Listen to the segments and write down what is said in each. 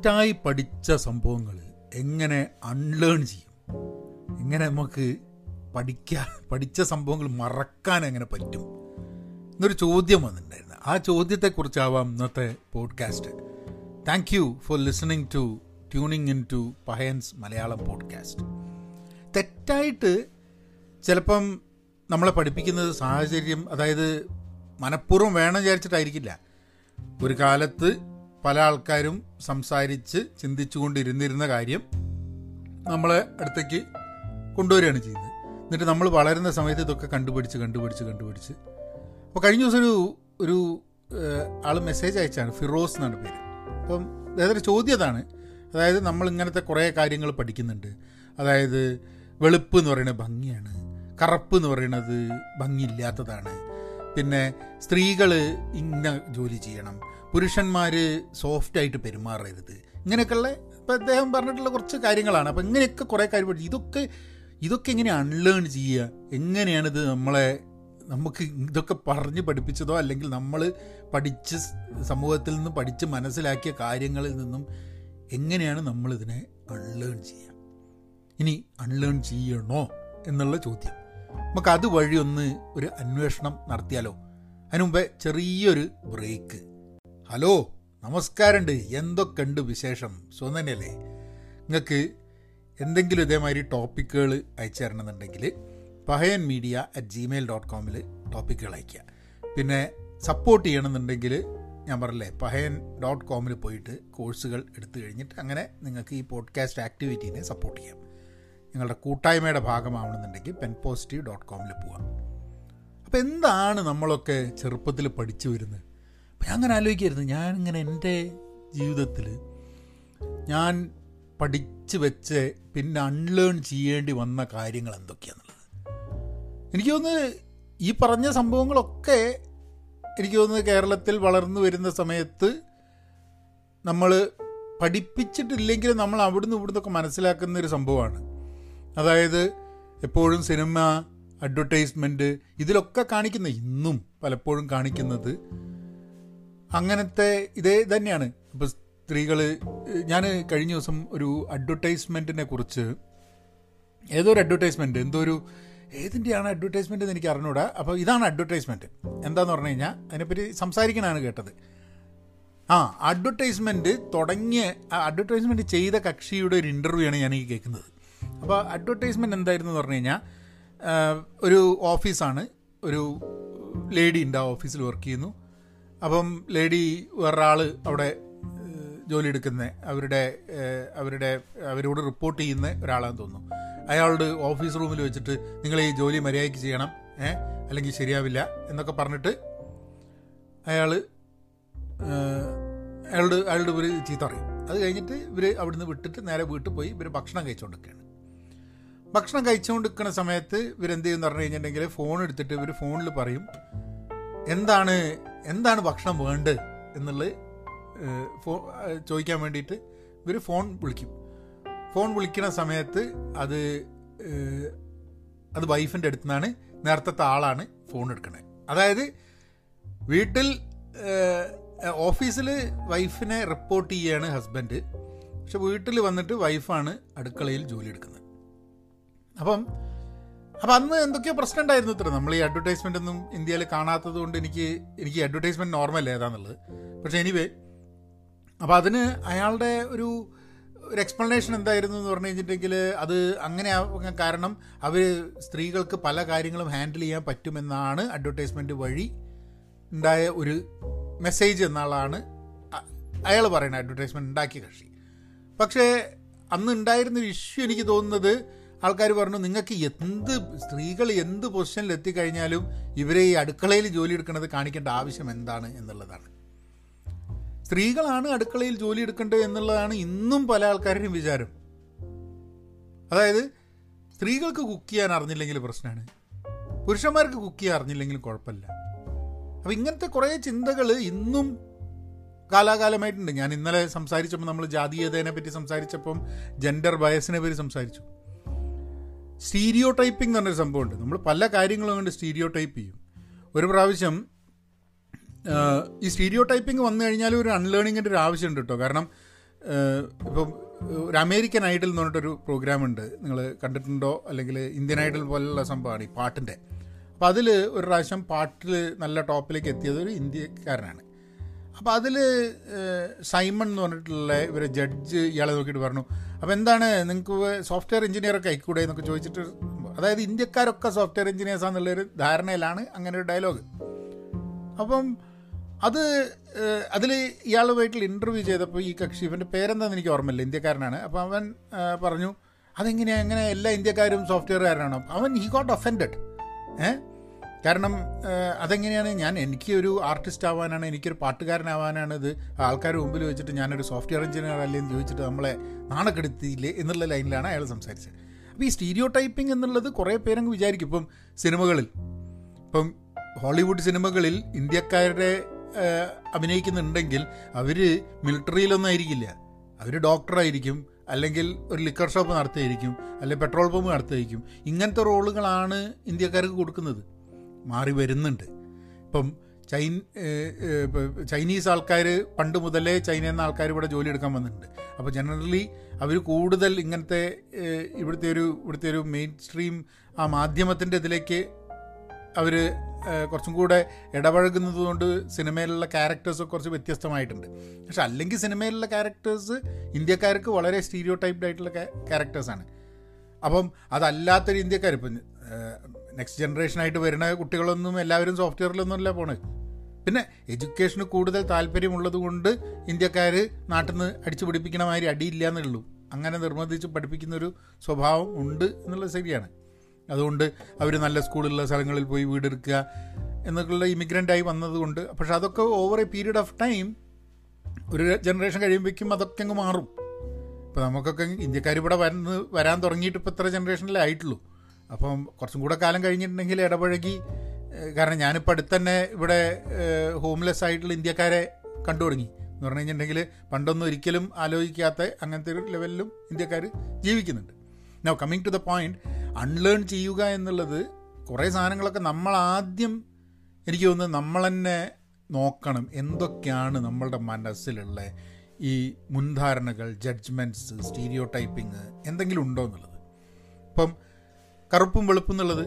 തെറ്റായി പഠിച്ച സംഭവങ്ങൾ എങ്ങനെ അൺലേൺ ചെയ്യും? എങ്ങനെ നമുക്ക് പഠിക്കാൻ പഠിച്ച സംഭവങ്ങൾ മറക്കാൻ എങ്ങനെ പറ്റും? എന്നൊരു ചോദ്യം വന്നിട്ടുണ്ടായിരുന്നു. ആ ചോദ്യത്തെക്കുറിച്ചാവാം ഇന്നത്തെ podcast thank you for listening to tuning in to പഹയൻസ് Malayalam podcast തെറ്റായിട്ട് ചിലപ്പം നമ്മളെ പഠിപ്പിക്കുന്നത് സാഹചര്യം അതായത് മനഃപൂർവം വേണം വിചാരിച്ചിട്ടായിരിക്കില്ല. ഒരു കാലത്ത് പല ആൾക്കാരും സംസാരിച്ച് ചിന്തിച്ചുകൊണ്ടിരുന്നിരുന്ന കാര്യം നമ്മളെ അടുത്തേക്ക് കൊണ്ടുവരികയാണ് ചെയ്യുന്നത്. എന്നിട്ട് നമ്മൾ വളരുന്ന സമയത്ത് ഇതൊക്കെ കണ്ടുപിടിച്ച് കണ്ടുപിടിച്ച് കണ്ടുപിടിച്ച്. അപ്പോൾ കഴിഞ്ഞ ദിവസം ഒരു ഒരു ആൾ മെസ്സേജ് അയച്ചാണ് ഫിറോസ് എന്നാണ് പേര്. അപ്പം അതായത് ചോദ്യം അതാണ്. അതായത് നമ്മൾ ഇങ്ങനത്തെ കുറേ കാര്യങ്ങൾ പഠിക്കുന്നുണ്ട്. അതായത് വെളുപ്പ് എന്ന് പറയുന്നത് ഭംഗിയാണ്. കറുപ്പ് എന്ന് പറയുന്നത് ഭംഗിയില്ലാത്തതാണ്. പിന്നെ സ്ത്രീകൾ ഇന്ന ജോലി ചെയ്യണം. പുരുഷന്മാർ സോഫ്റ്റായിട്ട് പെരുമാറരുത്. ഇങ്ങനെയൊക്കെയുള്ള ഇപ്പം അദ്ദേഹം പറഞ്ഞിട്ടുള്ള കുറച്ച് കാര്യങ്ങളാണ്. അപ്പം ഇങ്ങനെയൊക്കെ കുറേ കാര്യം പഠിച്ചു ഇതൊക്കെ ഇതൊക്കെ എങ്ങനെ അൺലേൺ ചെയ്യുക? എങ്ങനെയാണിത് നമ്മളെ നമുക്ക് ഇതൊക്കെ പറഞ്ഞ് പഠിപ്പിച്ചതോ അല്ലെങ്കിൽ നമ്മൾ പഠിച്ച് സമൂഹത്തിൽ നിന്ന് പഠിച്ച് മനസ്സിലാക്കിയ കാര്യങ്ങളിൽ നിന്നും എങ്ങനെയാണ് നമ്മളിതിനെ അൺലേൺ ചെയ്യുക? ഇനി അൺലേൺ ചെയ്യണോ എന്നുള്ള ചോദ്യം. നമുക്ക് അതുവഴി ഒന്ന് ഒരു അന്വേഷണം നടത്തിയാലോ? അതിനു മുമ്പേ ചെറിയൊരു ബ്രേക്ക്. ഹലോ നമസ്കാരമുണ്ട്. എന്തൊക്കെയുണ്ട് വിശേഷം? സുഖം തന്നെയല്ലേ? നിങ്ങൾക്ക് എന്തെങ്കിലും ഇതേമാതിരി ടോപ്പിക്കുകൾ അയച്ചു തരണമെന്നുണ്ടെങ്കിൽ Pahayan media at Gmail dot കോമിൽ ടോപ്പിക്കുകൾ അയയ്ക്കുക. പിന്നെ സപ്പോർട്ട് ചെയ്യണമെന്നുണ്ടെങ്കിൽ ഞാൻ പറഞ്ഞില്ലേ പഹയൻ ഡോട്ട് കോമിൽ പോയിട്ട് കോഴ്സുകൾ എടുത്തു കഴിഞ്ഞിട്ട് അങ്ങനെ നിങ്ങൾക്ക് ഈ പോഡ്കാസ്റ്റ് ആക്ടിവിറ്റീനെ സപ്പോർട്ട് ചെയ്യാം. നിങ്ങളുടെ കൂട്ടായ്മയുടെ ഭാഗമാവണമെന്നുണ്ടെങ്കിൽ പെൻ പോസിറ്റീവ് ഡോട്ട് കോമിൽ പോവാം. അപ്പോൾ എന്താണ് നമ്മളൊക്കെ ചെറുപ്പത്തിൽ പഠിച്ചു വരുന്നത്? അപ്പം ഞാൻ അങ്ങനെ ആലോചിക്കായിരുന്നു. ഞാനിങ്ങനെ എന്റെ ജീവിതത്തിൽ ഞാൻ പഠിച്ചു വെച്ച് പിന്നെ അൺലേൺ ചെയ്യേണ്ടി വന്ന കാര്യങ്ങൾ എന്തൊക്കെയാണെന്നുള്ളത് എനിക്ക് തോന്നുന്നത് ഈ പറഞ്ഞ സംഭവങ്ങളൊക്കെ എനിക്ക് തോന്നുന്നത് കേരളത്തിൽ വളർന്നു വരുന്ന സമയത്ത് നമ്മൾ പഠിപ്പിച്ചിട്ടില്ലെങ്കിലും നമ്മൾ അവിടുന്ന് ഇവിടുന്നൊക്കെ മനസ്സിലാക്കുന്ന ഒരു സംഭവമാണ്. അതായത് എപ്പോഴും സിനിമ അഡ്വർടൈസ്മെന്റ് ഇതിലൊക്കെ കാണിക്കുന്ന ഇന്നും പലപ്പോഴും കാണിക്കുന്നത് അങ്ങനത്തെ ഇതേ തന്നെയാണ്. ഇപ്പോൾ സ്ത്രീകൾ ഞാൻ കഴിഞ്ഞ ദിവസം ഒരു അഡ്വർടൈസ്മെന്റിനെ കുറിച്ച് ഏതോ ഒരു അഡ്വർടൈസ്മെന്റ് എന്തോ ഒരു ഏതിന്റെയാണ് അഡ്വർടൈസ്മെന്റ് എന്ന് എനിക്ക് അറിഞ്ഞൂടാ. അപ്പോൾ ഇതാണ് അഡ്വർടൈസ്മെന്റ് എന്താന്ന് പറഞ്ഞു കഴിഞ്ഞാൽ അതിനെപ്പറ്റി സംസാരിക്കണമാണ് കേട്ടത്. ആ അഡ്വർടൈസ്മെന്റ് തുടങ്ങിയ അഡ്വർടൈസ്മെന്റ് ചെയ്ത കക്ഷിയുടെ ഒരു ഇന്റർവ്യൂ ആണ് ഞാൻ കേൾക്കുന്നത് അപ്പോൾ അഡ്വർടൈസ്മെന്റ് എന്തായിരുന്നു പറഞ്ഞു കഴിഞ്ഞാൽ ഒരു ഓഫീസാണ്. ഒരു ലേഡി ഉണ്ട് ആ ഓഫീസിൽ വർക്ക് ചെയ്യുന്നു. അപ്പം ലേഡി വേറൊരാൾ അവിടെ ജോലി എടുക്കുന്ന അവരുടെ അവരുടെ അവരോട് റിപ്പോർട്ട് ചെയ്യുന്ന ഒരാളാണെന്ന് തോന്നുന്നു. അയാളോട് ഓഫീസ് റൂമിൽ വെച്ചിട്ട് നിങ്ങൾ ഈ ജോലി മര്യാദയ്ക്ക് ചെയ്യണം ഏ അല്ലെങ്കിൽ ശരിയാവില്ല എന്നൊക്കെ പറഞ്ഞിട്ട് അയാൾ അയാളുടെ അയാളുടെ ഒരു ചീത്ത അറിയും അത് കഴിഞ്ഞിട്ട് ഇവർ അവിടുന്ന് വിട്ടിട്ട് നേരെ വീട്ടിൽ പോയി ഇവർ ഭക്ഷണം കഴിച്ചുകൊണ്ടിരിക്കുകയാണ് ഭക്ഷണം കഴിച്ചുകൊണ്ടിരിക്കുന്ന സമയത്ത് ഇവരെന്ത് ചെയ്യുമെന്ന് പറഞ്ഞു കഴിഞ്ഞിട്ടുണ്ടെങ്കിൽ ഫോൺ എടുത്തിട്ട് ഇവർ ഫോണിൽ പറയും എന്താണ് എന്താണ് ഭക്ഷണം വേണ്ടത്? എന്നുള്ളത് ഫോ ചോദിക്കാൻ വേണ്ടിയിട്ട് ഇവർ ഫോൺ വിളിക്കും. ഫോൺ വിളിക്കുന്ന സമയത്ത് അത് അത് വൈഫിന്റെ അടുത്തു നിന്നാണ് നേരത്തെ ആളാണ് ഫോൺ എടുക്കുന്നത് അതായത് വീട്ടിൽ ഓഫീസിൽ വൈഫിനെ റിപ്പോർട്ട് ചെയ്യാണ് ഹസ്ബൻഡ് പക്ഷെ വീട്ടിൽ വന്നിട്ട് വൈഫാണ് അടുക്കളയിൽ ജോലി എടുക്കുന്നത്. അപ്പം അപ്പം അന്ന് എന്തൊക്കെയോ പ്രശ്നം ഉണ്ടായിരുന്നു ഇത്ര. നമ്മൾ ഈ അഡ്വർടൈസ്മെന്റ് ഒന്നും ഇന്ത്യയിൽ കാണാത്തത് കൊണ്ട് എനിക്ക് എനിക്ക് അഡ്വർടൈസ്മെന്റ് നോർമൽ ഏതാന്നുള്ളത്. പക്ഷേ എനിവേ അപ്പോൾ അതിന് അയാളുടെ ഒരു ഒരു എക്സ്പ്ലനേഷൻ എന്തായിരുന്നു എന്ന് പറഞ്ഞു കഴിഞ്ഞിട്ടുണ്ടെങ്കിൽ അത് അങ്ങനെ കാരണം അവർ സ്ത്രീകൾക്ക് പല കാര്യങ്ങളും ഹാൻഡിൽ ചെയ്യാൻ പറ്റുമെന്നാണ് അഡ്വർടൈസ്മെന്റ് വഴി ഉണ്ടായ ഒരു മെസ്സേജ് എന്നാളാണ് അയാൾ പറയുന്നത് അഡ്വർടൈസ്മെന്റ് ഉണ്ടാക്കിയ കക്ഷി. പക്ഷേ അന്ന് ഉണ്ടായിരുന്നൊരു ഇഷ്യൂ എനിക്ക് തോന്നുന്നത് ആൾക്കാർ പറഞ്ഞു നിങ്ങൾക്ക് എന്ത് സ്ത്രീകൾ എന്ത് പൊസിഷനിൽ എത്തിക്കഴിഞ്ഞാലും ഇവരെ ഈ അടുക്കളയിൽ ജോലി എടുക്കുന്നത് കാണിക്കേണ്ട ആവശ്യം എന്താണ് എന്നുള്ളതാണ്. സ്ത്രീകളാണ് അടുക്കളയിൽ ജോലി എടുക്കേണ്ടത് എന്നുള്ളതാണ് ഇന്നും പല ആൾക്കാരുടെയും വിചാരം. അതായത് സ്ത്രീകൾക്ക് കുക്ക് ചെയ്യാൻ അറിഞ്ഞില്ലെങ്കിൽ പ്രശ്നമാണ്. പുരുഷന്മാർക്ക് കുക്ക് ചെയ്യാൻ അറിഞ്ഞില്ലെങ്കിൽ കുഴപ്പമില്ല. അപ്പം ഇങ്ങനത്തെ കുറേ ചിന്തകൾ ഇന്നും കാലാകാലമായിട്ടുണ്ട്. ഞാൻ ഇന്നലെ സംസാരിച്ചപ്പോൾ നമ്മൾ ജാതീയതയെ പറ്റി സംസാരിച്ചപ്പം ജെൻഡർ ബയസിനെ പറ്റി സംസാരിച്ചു. സ്റ്റീരിയോ ടൈപ്പിംഗ് എന്ന് പറഞ്ഞൊരു സംഭവമുണ്ട്. നമ്മൾ പല കാര്യങ്ങളും കൊണ്ട് സ്റ്റീരിയോ ടൈപ്പ് ചെയ്യും. ഒരു പ്രാവശ്യം ഈ സ്റ്റീരിയോ ടൈപ്പിംഗ് വന്നു കഴിഞ്ഞാൽ ഒരു അൺലേണിങ്ങിന്റെ ഒരു ആവശ്യമുണ്ട് കേട്ടോ. കാരണം ഇപ്പം ഒരു അമേരിക്കൻ ഐഡൽ എന്ന് പറഞ്ഞിട്ടൊരു പ്രോഗ്രാം ഉണ്ട് നിങ്ങൾ കണ്ടിട്ടുണ്ടോ? അല്ലെങ്കിൽ ഇന്ത്യൻ ഐഡൽ പോലുള്ള സംഭവമാണ് ഈ പാട്ടിന്റെ. അപ്പോൾ അതിൽ ഒരു പ്രാവശ്യം പാട്ടിൽ നല്ല ടോപ്പിലേക്ക് എത്തിയത് ഒരു ഇന്ത്യക്കാരനാണ്. അപ്പോൾ അതിൽ സൈമൺ എന്ന് പറഞ്ഞിട്ടുള്ള ഇവരെ ജഡ്ജ് ഇയാളെ നോക്കിയിട്ട് പറഞ്ഞു അപ്പോൾ എന്താണ് നിങ്ങൾക്ക് സോഫ്റ്റ്വെയർ എഞ്ചിനീയറൊക്കെ ആയിക്കൂടെ എന്നൊക്കെ ചോദിച്ചിട്ട് അതായത് ഇന്ത്യക്കാരൊക്കെ സോഫ്റ്റ്വെയർ എഞ്ചിനീയേഴ്സ് ആണെന്നുള്ളൊരു ധാരണയിലാണ് അങ്ങനെ ഒരു ഡയലോഗ് അപ്പം അത് അതിൽ ഇയാളുമായിട്ടുള്ള ഇന്റർവ്യൂ ചെയ്തപ്പോൾ ഈ കക്ഷി ഇവന്റെ പേരെന്താണെന്ന് എനിക്ക് ഓർമ്മയില്ല ഇന്ത്യക്കാരനാണ്. അപ്പോൾ അവൻ പറഞ്ഞു അതെങ്ങനെയാണ് എങ്ങനെ എല്ലാ ഇന്ത്യക്കാരും സോഫ്റ്റ്വെയർ സോഫ്റ്റ്വെയർകാരനാണ് അവൻ ഹി ഗോട്ട് ഒഫൻഡഡ് ഏ? കാരണം അതെങ്ങനെയാണ് ഞാൻ എനിക്ക് ഒരു ആർട്ടിസ്റ്റ് ആവാനാണ് എനിക്കൊരു പാട്ടുകാരനാവാനാണ് ഇത് ആൾക്കാർ മുമ്പിൽ വെച്ചിട്ട് ഞാനൊരു സോഫ്റ്റ്വെയർ എഞ്ചിനീയർ അല്ലേ എന്ന് ചോദിച്ചിട്ട് നമ്മളെ നാണക്കെടുത്തിയില്ലേ എന്നുള്ള ലൈനിലാണ് അയാൾ സംസാരിച്ചത്. അപ്പോൾ ഈ സ്റ്റീരിയോ ടൈപ്പിംഗ് എന്നുള്ളത് കുറേ പേരങ്ങ് വിചാരിക്കും. ഇപ്പം സിനിമകളിൽ ഇപ്പം ഹോളിവുഡ് സിനിമകളിൽ ഇന്ത്യക്കാരുടെ അഭിനയിക്കുന്നുണ്ടെങ്കിൽ അവർ മിലിറ്ററിയിലൊന്നും ആയിരിക്കില്ല. അവർ ഡോക്ടറായിരിക്കും അല്ലെങ്കിൽ ഒരു ലിക്കർ ഷോപ്പ് നടത്തിയായിരിക്കും അല്ലെങ്കിൽ പെട്രോൾ പമ്പ് നടത്തിയായിരിക്കും ഇങ്ങനത്തെ റോളുകളാണ് ഇന്ത്യക്കാർക്ക് കൊടുക്കുന്നത്. മാറി വരുന്നുണ്ട്. ഇപ്പം ചൈൻ ചൈനീസ് ആൾക്കാർ പണ്ട് മുതലേ ചൈനയിൽ നിന്ന് ആൾക്കാർ ഇവിടെ ജോലി എടുക്കാൻ വന്നിട്ടുണ്ട്. അപ്പോൾ ജനറലി അവർ കൂടുതൽ ഇങ്ങനത്തെ ഇവിടുത്തെ ഒരു ഇവിടുത്തെ ഒരു മെയിൻ സ്ട്രീം ആ മാധ്യമത്തിന്റെ ഇതിലേക്ക് അവർ കുറച്ചും കൂടെ ഇടപഴകുന്നത് കൊണ്ട് സിനിമയിലുള്ള ക്യാരക്ടേഴ്സ് കുറച്ച് വ്യത്യസ്തമായിട്ടുണ്ട്. പക്ഷെ അല്ലെങ്കിൽ സിനിമയിലുള്ള ക്യാരക്ടേഴ്സ് ഇന്ത്യക്കാർക്ക് വളരെ സ്റ്റീരിയോ ടൈപ്ഡ് ആയിട്ടുള്ള ക്യാരക്ടേഴ്സാണ്. അപ്പം അതല്ലാത്തൊരു ഇന്ത്യക്കാർ ഇപ്പം നെക്സ്റ്റ് ജനറേഷനായിട്ട് വരുന്ന കുട്ടികളൊന്നും എല്ലാവരും സോഫ്റ്റ്വെയറിലൊന്നുമല്ല പോണത് പിന്നെ എഡ്യൂക്കേഷന് കൂടുതൽ താല്പര്യമുള്ളത് കൊണ്ട് ഇന്ത്യക്കാർ നാട്ടിൽ നിന്ന് അടിച്ചു പിടിപ്പിക്കണ മാതിരി അടിയില്ല എന്നുള്ളൂ അങ്ങനെ നിർബന്ധിച്ച് പഠിപ്പിക്കുന്നൊരു സ്വഭാവം ഉണ്ട് എന്നുള്ളത് ശരിയാണ്. അതുകൊണ്ട് അവർ നല്ല സ്കൂളുള്ള സ്ഥലങ്ങളിൽ പോയി വീടെടുക്കുക എന്നൊക്കെയുള്ള ഇമിഗ്രന്റായി വന്നതുകൊണ്ട് പക്ഷെ അതൊക്കെ over a period of time ഒരു ജനറേഷൻ കഴിയുമ്പോഴേക്കും അതൊക്കെ അങ്ങ് മാറും. ഇപ്പോൾ നമുക്കൊക്കെ ഇന്ത്യക്കാർ ഇവിടെ വന്ന് വരാൻ തുടങ്ങിയിട്ട് ഇപ്പോൾ ഇത്ര ജനറേഷനിലേ ആയിട്ടുള്ളൂ. അപ്പം കുറച്ചും കൂടെ കാലം കഴിഞ്ഞിട്ടുണ്ടെങ്കിൽ ഇടപഴകി കാരണം ഞാനിപ്പോൾ അടുത്ത് തന്നെ ഇവിടെ ഹോംലെസ് ആയിട്ടുള്ള ഇന്ത്യക്കാരെ കണ്ടു തുടങ്ങി. എന്ന് പറഞ്ഞു കഴിഞ്ഞിട്ടുണ്ടെങ്കിൽ പണ്ടൊന്നും ഒരിക്കലും ആലോചിക്കാത്ത അങ്ങനത്തെ ഒരു ലെവലിലും ഇന്ത്യക്കാർ ജീവിക്കുന്നുണ്ട്. No coming to the point unlearn ചെയ്യുക എന്നുള്ളത് കുറേ സാധനങ്ങളൊക്കെ നമ്മൾ ആദ്യം എനിക്ക് തോന്നുന്നത് നമ്മൾ തന്നെ നോക്കണം എന്തൊക്കെയാണ് നമ്മളുടെ മനസ്സിലുള്ള ഈ മുൻധാരണകൾ ജഡ്ജ്മെന്റ്സ് സ്റ്റീരിയോ ടൈപ്പിങ് എന്തെങ്കിലും ഉണ്ടോ എന്നുള്ളത്. ഇപ്പം കറുപ്പും വെളുപ്പും എന്നുള്ളത്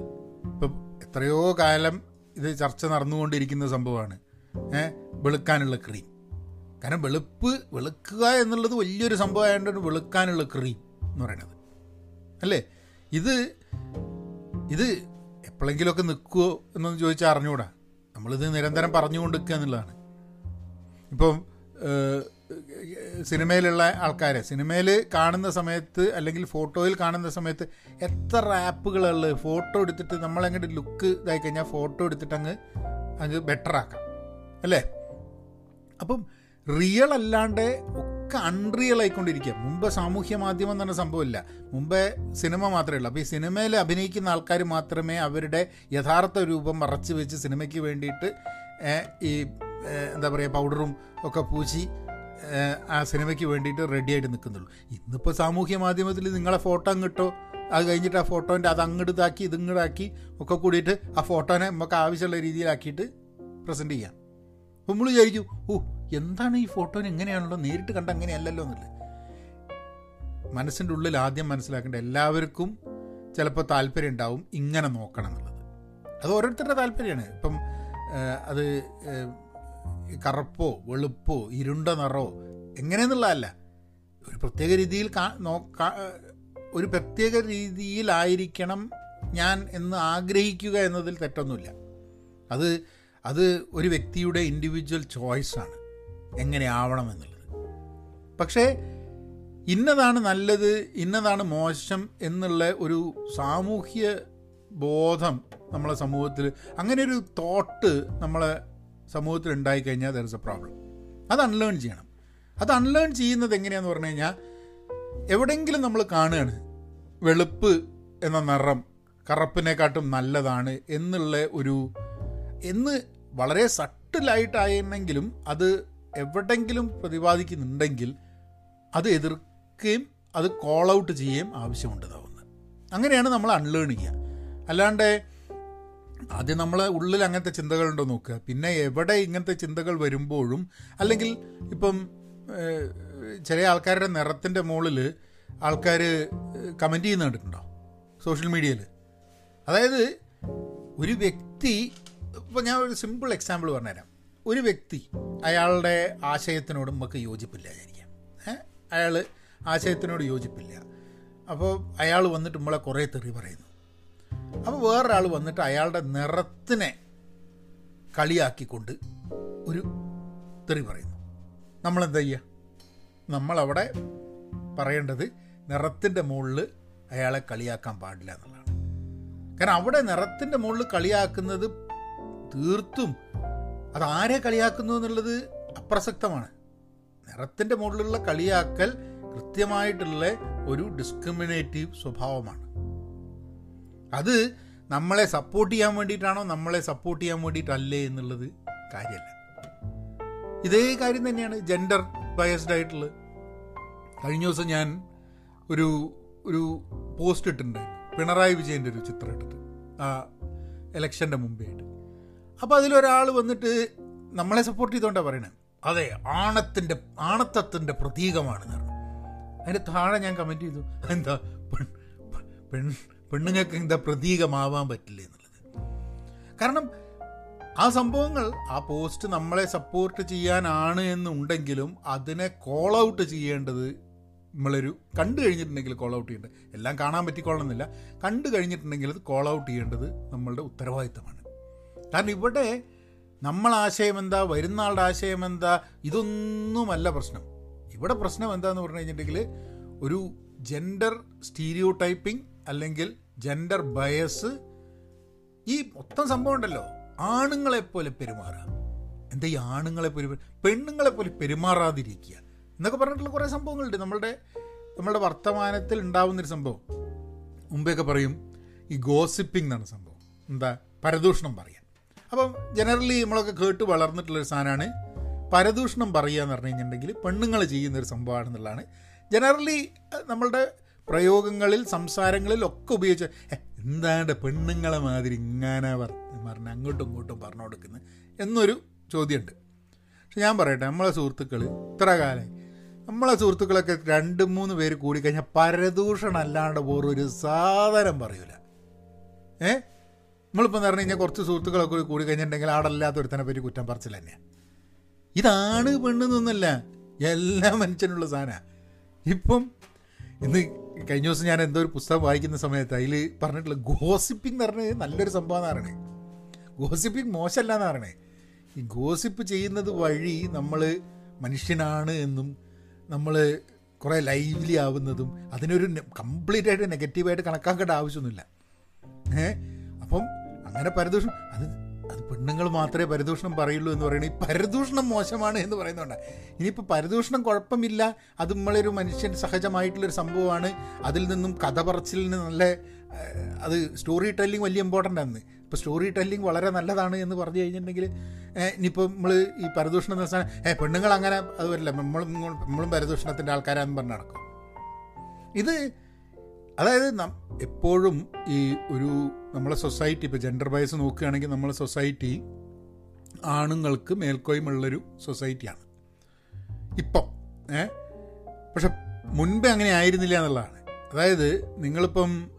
ഇപ്പം എത്രയോ കാലം ഇത് ചർച്ച നടന്നുകൊണ്ടിരിക്കുന്ന സംഭവമാണ്. വെളുക്കാനുള്ള ക്രീം കാരണം വെളുപ്പ് വെളുക്കുക എന്നുള്ളത് വലിയൊരു സംഭവമായതുകൊണ്ട് വെളുക്കാനുള്ള ക്രീം എന്ന് പറയുന്നത് അല്ലേ? ഇത് ഇത് എപ്പോഴെങ്കിലുമൊക്കെ നിൽക്കുമോ എന്നൊന്ന് ചോദിച്ചാൽ അറിഞ്ഞുകൂടാ നമ്മളിത് നിരന്തരം പറഞ്ഞുകൊണ്ട് നിൽക്കുക എന്നുള്ളതാണ്. ഇപ്പം സിനിമയിലുള്ള ആൾക്കാരെ സിനിമയിൽ കാണുന്ന സമയത്ത് അല്ലെങ്കിൽ ഫോട്ടോയിൽ കാണുന്ന സമയത്ത് എത്ര ആപ്പുകളുള്ളത് ഫോട്ടോ എടുത്തിട്ട് നമ്മളങ്ങോട്ട് ലുക്ക് ഇതായി കഴിഞ്ഞാൽ ഫോട്ടോ എടുത്തിട്ട് അങ്ങ് അങ്ങ് ബെറ്റർ ആക്കാം. അല്ലേ? അപ്പം റിയൽ അല്ലാണ്ട് ഒക്കെ അൺറിയൽ ആയിക്കൊണ്ടിരിക്കുക മുമ്പ് സാമൂഹ്യ മാധ്യമം പറഞ്ഞ സംഭവമില്ല. മുമ്പേ സിനിമ മാത്രമേ ഉള്ളൂ. അപ്പോൾ ഈ സിനിമയിൽ അഭിനയിക്കുന്ന ആൾക്കാർ മാത്രമേ അവരുടെ യഥാർത്ഥ രൂപം മറച്ചു വെച്ച് സിനിമയ്ക്ക് വേണ്ടിയിട്ട് ഈ എന്താ പറയുക പൗഡറും ഒക്കെ പൂശി ആ സിനിമയ്ക്ക് വേണ്ടിയിട്ട് റെഡി ആയിട്ട് നിൽക്കുന്നുള്ളൂ. ഇന്നിപ്പോൾ സാമൂഹ്യ മാധ്യമത്തിൽ നിങ്ങളെ ഫോട്ടോ അങ്ങിട്ടോ അത് കഴിഞ്ഞിട്ട് ആ ഫോട്ടോന്റെ അത് അങ്ങോട്ട് ഇതാക്കി ഇതിങ്ങോട്ടാക്കി ഒക്കെ കൂടിയിട്ട് ആ ഫോട്ടോനെ നമുക്ക് ആവശ്യമുള്ള രീതിയിലാക്കിയിട്ട് പ്രസന്റ് ചെയ്യാം. അപ്പോൾ നമ്മൾ വിചാരിക്കും ഓ എന്താണ് ഈ ഫോട്ടോനെ എങ്ങനെയാണല്ലോ? നേരിട്ട് കണ്ട അങ്ങനെയല്ലല്ലോ എന്നുള്ളത് മനസ്സിന്റെ ഉള്ളിൽ ആദ്യം മനസ്സിലാക്കേണ്ട എല്ലാവർക്കും ചിലപ്പോൾ താല്പര്യം ഉണ്ടാവും ഇങ്ങനെ നോക്കണം എന്നുള്ളത്. അത് ഓരോരുത്തരുടെ താല്പര്യമാണ്. ഇപ്പം അത് കറുപ്പോ വെളുപ്പോ ഇരുണ്ട നിറോ എങ്ങനെയെന്നുള്ളതല്ല. ഒരു പ്രത്യേക രീതിയിൽ ഒരു പ്രത്യേക രീതിയിലായിരിക്കണം ഞാൻ എന്ന് ആഗ്രഹിക്കുക എന്നതിൽ തെറ്റൊന്നുമില്ല. അത് അത് ഒരു വ്യക്തിയുടെ ഇൻഡിവിജ്വൽ ചോയ്സാണ് എങ്ങനെ ആവണം എന്നുള്ളത്. പക്ഷേ ഇന്നതാണ് നല്ലത് ഇന്നതാണ് മോശം എന്നുള്ള ഒരു സാമൂഹ്യ ബോധം നമ്മളെ സമൂഹത്തിൽ അങ്ങനെ ഒരു തോട്ട് നമ്മളെ സമൂഹത്തിൽ ഉണ്ടായിക്കഴിഞ്ഞാൽ ദർ ഇസ് എ പ്രോബ്ലം അത് അൺലേൺ ചെയ്യണം. അത് അൺലേൺ ചെയ്യുന്നത് എങ്ങനെയാന്ന് പറഞ്ഞു കഴിഞ്ഞാൽ എവിടെയെങ്കിലും നമ്മൾ കാണുകയാണ് വെളുപ്പ് എന്ന നിറം കറുപ്പിനെക്കാട്ടും നല്ലതാണ് എന്നുള്ള ഒരു എന്ന് വളരെ സട്ടിലായിട്ടായിരുന്നെങ്കിലും അത് എവിടെങ്കിലും പ്രതിപാദിക്കുന്നുണ്ടെങ്കിൽ അത് എതിർക്കുകയും അത് കോൾ ഔട്ട് ചെയ്യുകയും ആവശ്യമുണ്ടതാവുന്നത് അങ്ങനെയാണ് നമ്മൾ അൺലേൺ ചെയ്യുക. അല്ലാണ്ട് ആദ്യം നമ്മളെ ഉള്ളിൽ അങ്ങനത്തെ ചിന്തകളുണ്ടോ നോക്കുക. പിന്നെ എവിടെ ഇങ്ങനത്തെ ചിന്തകൾ വരുമ്പോഴും അല്ലെങ്കിൽ ഇപ്പം ചില ആൾക്കാരുടെ നിറത്തിന്റെ മുകളിൽ ആൾക്കാർ കമന്റ് ചെയ്യുന്ന കണ്ടിട്ടുണ്ടോ? സോഷ്യൽ മീഡിയയിൽ അതായത് ഒരു വ്യക്തി ഇപ്പോൾ ഞാൻ ഒരു സിമ്പിൾ എക്സാമ്പിൾ പറഞ്ഞുതരാം. ഒരു വ്യക്തി അയാളുടെ ആശയത്തിനോട് നമുക്ക് യോജിപ്പില്ല വിചാരിക്കാം. അയാൾ ആശയത്തിനോട് യോജിപ്പില്ല. അപ്പോൾ അയാൾ വന്നിട്ട് നമ്മളെ കുറേ തെറി പറയുന്നു. അപ്പോൾ വേറൊരാൾ വന്നിട്ട് അയാളുടെ നിറത്തിനെ കളിയാക്കിക്കൊണ്ട് ഒരു തെറി പറയുന്നു. നമ്മളെന്താ ചെയ്യുക നമ്മളവിടെ പറയേണ്ടത് നിറത്തിന്റെ മുകളിൽ അയാളെ കളിയാക്കാൻ പാടില്ല എന്നുള്ളതാണ്. കാരണം അവിടെ നിറത്തിന്റെ മുകളിൽ കളിയാക്കുന്നത് തീർത്തും അതാരെ കളിയാക്കുന്നു എന്നുള്ളത് അപ്രസക്തമാണ്. നിറത്തിന്റെ മുകളിലുള്ള കളിയാക്കൽ കൃത്യമായിട്ടുള്ള ഒരു ഡിസ്ക്രിമിനേറ്റീവ് സ്വഭാവമാണ്. അത് നമ്മളെ സപ്പോർട്ട് ചെയ്യാൻ വേണ്ടിയിട്ടാണോ നമ്മളെ സപ്പോർട്ട് ചെയ്യാൻ വേണ്ടിയിട്ടല്ലേ എന്നുള്ളത് കാര്യമല്ല. ഇതേ കാര്യം തന്നെയാണ് ജെൻഡർ ബയസ്ഡ് ആയിട്ടുള്ളത് കഴിഞ്ഞ ദിവസം ഞാൻ ഒരു ഒരു പോസ്റ്റ് ഇട്ടിട്ടുണ്ടായിരുന്നു പിണറായി വിജയന്റെ ഒരു ചിത്രം ഇട്ടിട്ട്. ആ ഇലക്ഷന്റെ മുമ്പേ ആയിട്ട്. അപ്പോൾ അതിലൊരാൾ വന്നിട്ട് നമ്മളെ സപ്പോർട്ട് ചെയ്തുകൊണ്ടാണ് പറയണത് അതെ ആണത്തിന്റെ ആണത്തത്തിന്റെ പ്രതീകമാണെന്ന് പറഞ്ഞു അതിന്റെ താഴെ ഞാൻ കമന്റ് ചെയ്തു. എന്താ പെൺ പെൺ പെണ്ണുങ്ങൾക്ക് എന്താ പ്രതീകമാവാൻ പറ്റില്ല എന്നുള്ളത്? കാരണം ആ സംഭവങ്ങൾ ആ പോസ്റ്റ് നമ്മളെ സപ്പോർട്ട് ചെയ്യാനാണ് എന്നുണ്ടെങ്കിലും അതിനെ കോൾ ഔട്ട് ചെയ്യേണ്ടത് നമ്മളൊരു കണ്ടു കഴിഞ്ഞിട്ടുണ്ടെങ്കിൽ കോൾ ഔട്ട് ചെയ്യേണ്ടത്. എല്ലാം കാണാൻ പറ്റിക്കൊള്ളുന്നില്ല കണ്ടു കഴിഞ്ഞിട്ടുണ്ടെങ്കിൽ അത് കോൾ ഔട്ട് ചെയ്യേണ്ടത് നമ്മളുടെ ഉത്തരവാദിത്തമാണ്. കാരണം ഇവിടെ നമ്മൾ ആശയം എന്താ വരുന്ന ആളുടെ ആശയം എന്താ ഇതൊന്നുമല്ല പ്രശ്നം. ഇവിടെ പ്രശ്നം എന്താന്ന് പറഞ്ഞു കഴിഞ്ഞിട്ടുണ്ടെങ്കിൽ ഒരു ജെൻഡർ സ്റ്റീരിയോ ടൈപ്പിംഗ് അല്ലെങ്കിൽ ജെൻഡർ ബയസ് ഈ മൊത്തം സംഭവം ഉണ്ടല്ലോ. ആണുങ്ങളെപ്പോലെ പെരുമാറുക എന്താ ഈ ആണുങ്ങളെ പോലെ പെണ്ണുങ്ങളെ പോലെ പെരുമാറാതിരിക്കുക. എന്നൊക്കെ പറഞ്ഞിട്ടുള്ള കുറേ സംഭവങ്ങളുണ്ട്. നമ്മളുടെ നമ്മളുടെ വർത്തമാനത്തിൽ ഉണ്ടാവുന്നൊരു സംഭവം. മുമ്പെയൊക്കെ പറയും ഈ ഗോസിപ്പിംഗ് എന്നാണ് സംഭവം. എന്താ? പരദൂഷണം പറയാൻ. അപ്പം ജനറലി നമ്മളൊക്കെ കേട്ട് വളർന്നിട്ടുള്ളൊരു സാധനമാണ് പരദൂഷണം പറയുക എന്ന് പറഞ്ഞു കഴിഞ്ഞിട്ടുണ്ടെങ്കിൽ പെണ്ണുങ്ങൾ ചെയ്യുന്നൊരു സംഭവമാണെന്നുള്ളതാണ്. ജനറലി നമ്മളുടെ പ്രയോഗങ്ങളിൽ സംസാരങ്ങളിൽ ഒക്കെ ഉപയോഗിച്ച് എന്താണ്ട് എന്താണ് പെണ്ണുങ്ങളെ മാതിരി ഇങ്ങനെ പറഞ്ഞ് അങ്ങോട്ടും ഇങ്ങോട്ടും പറഞ്ഞു കൊടുക്കുന്നത് എന്നൊരു ചോദ്യമുണ്ട് പക്ഷെ ഞാൻ പറയട്ടെ നമ്മളെ സുഹൃത്തുക്കൾ ഇത്ര കാലം നമ്മളെ സുഹൃത്തുക്കളൊക്കെ രണ്ട് മൂന്ന് പേര് കൂടിക്കഴിഞ്ഞാൽ പരദൂഷണം അല്ലാണ്ട് ഒരു സാധനം പറയൂല. ഏ? നമ്മളിപ്പോൾ എന്ന് പറഞ്ഞു കഴിഞ്ഞാൽ കുറച്ച് സുഹൃത്തുക്കളൊക്കെ കൂടി കൂടി കഴിഞ്ഞിട്ടുണ്ടെങ്കിൽ ആടല്ലാത്ത ഒരുത്തനെ പറ്റി കുറ്റം പറച്ചിൽ തന്നെയാണ് ഇതാണ് പെണ്ണെന്നൊന്നല്ല എല്ലാ മനുഷ്യനുള്ള സാധനമാണ് ഇപ്പം ഇന്ന് കഴിഞ്ഞ ദിവസം ഞാൻ എന്തോ ഒരു പുസ്തകം വായിക്കുന്ന സമയത്ത് അതിൽ പറഞ്ഞിട്ടുള്ള ഗോസിപ്പിംഗ് എന്ന് പറഞ്ഞത് നല്ലൊരു സംഭവം എന്ന് പറയണേ. ഗോസിപ്പിംഗ് മോശമല്ല എന്ന് പറയണേ. ഈ ഗോസിപ്പ് ചെയ്യുന്നത് വഴി നമ്മൾ മനുഷ്യനാണ് എന്നും നമ്മൾ കുറേ ലൈവ്ലി ആവുന്നതും അതിനൊരു കംപ്ലീറ്റ് ആയിട്ട് നെഗറ്റീവായിട്ട് കണക്കാക്കേണ്ട ആവശ്യമൊന്നുമില്ല. ഏഹ്? അപ്പം അങ്ങനെ പരദൂഷം അത് അത് പെണ്ണുങ്ങൾ മാത്രമേ പരദൂഷണം പറയുള്ളൂ എന്ന് പറയുന്നത്. ഈ പരദൂഷണം മോശമാണ് എന്ന് പറയുന്നുണ്ട് ഇനിയിപ്പോൾ പരദൂഷണം കുഴപ്പമില്ല. അത് നമ്മളൊരു മനുഷ്യൻ സഹജമായിട്ടുള്ളൊരു സംഭവമാണ്. അതിൽ നിന്നും കഥ പറച്ചിലിന് നല്ല അത് സ്റ്റോറി ടെല്ലിംഗ് വലിയ ഇമ്പോർട്ടന്റ് ആണ്. ഇപ്പോൾ സ്റ്റോറി ടെല്ലിംഗ് വളരെ നല്ലതാണ് എന്ന് പറഞ്ഞു കഴിഞ്ഞിട്ടുണ്ടെങ്കിൽ ഇനിയിപ്പോൾ നമ്മൾ ഈ പരദൂഷണം എന്ന് വെച്ചാൽ ഏ പെണ്ണുങ്ങൾ അങ്ങനെ അത് വരില്ല നമ്മളും നമ്മളും പരദൂഷണത്തിന്റെ ആൾക്കാരാന്ന് പറഞ്ഞ് നടക്കും. ഇത് അതായത് എപ്പോഴും ഈ ഒരു നമ്മളെ സൊസൈറ്റി ഇപ്പോൾ ജെൻഡർ ബയസ് നോക്കുകയാണെങ്കിൽ നമ്മളെ സൊസൈറ്റി ആണുങ്ങൾക്ക് മേൽക്കോയ്മുള്ളൊരു സൊസൈറ്റിയാണ്. ഇപ്പം ഏ? പക്ഷെ മുൻപേ അങ്ങനെ ആയിരുന്നില്ല എന്നുള്ളതാണ്. അതായത് നിങ്ങളിപ്പം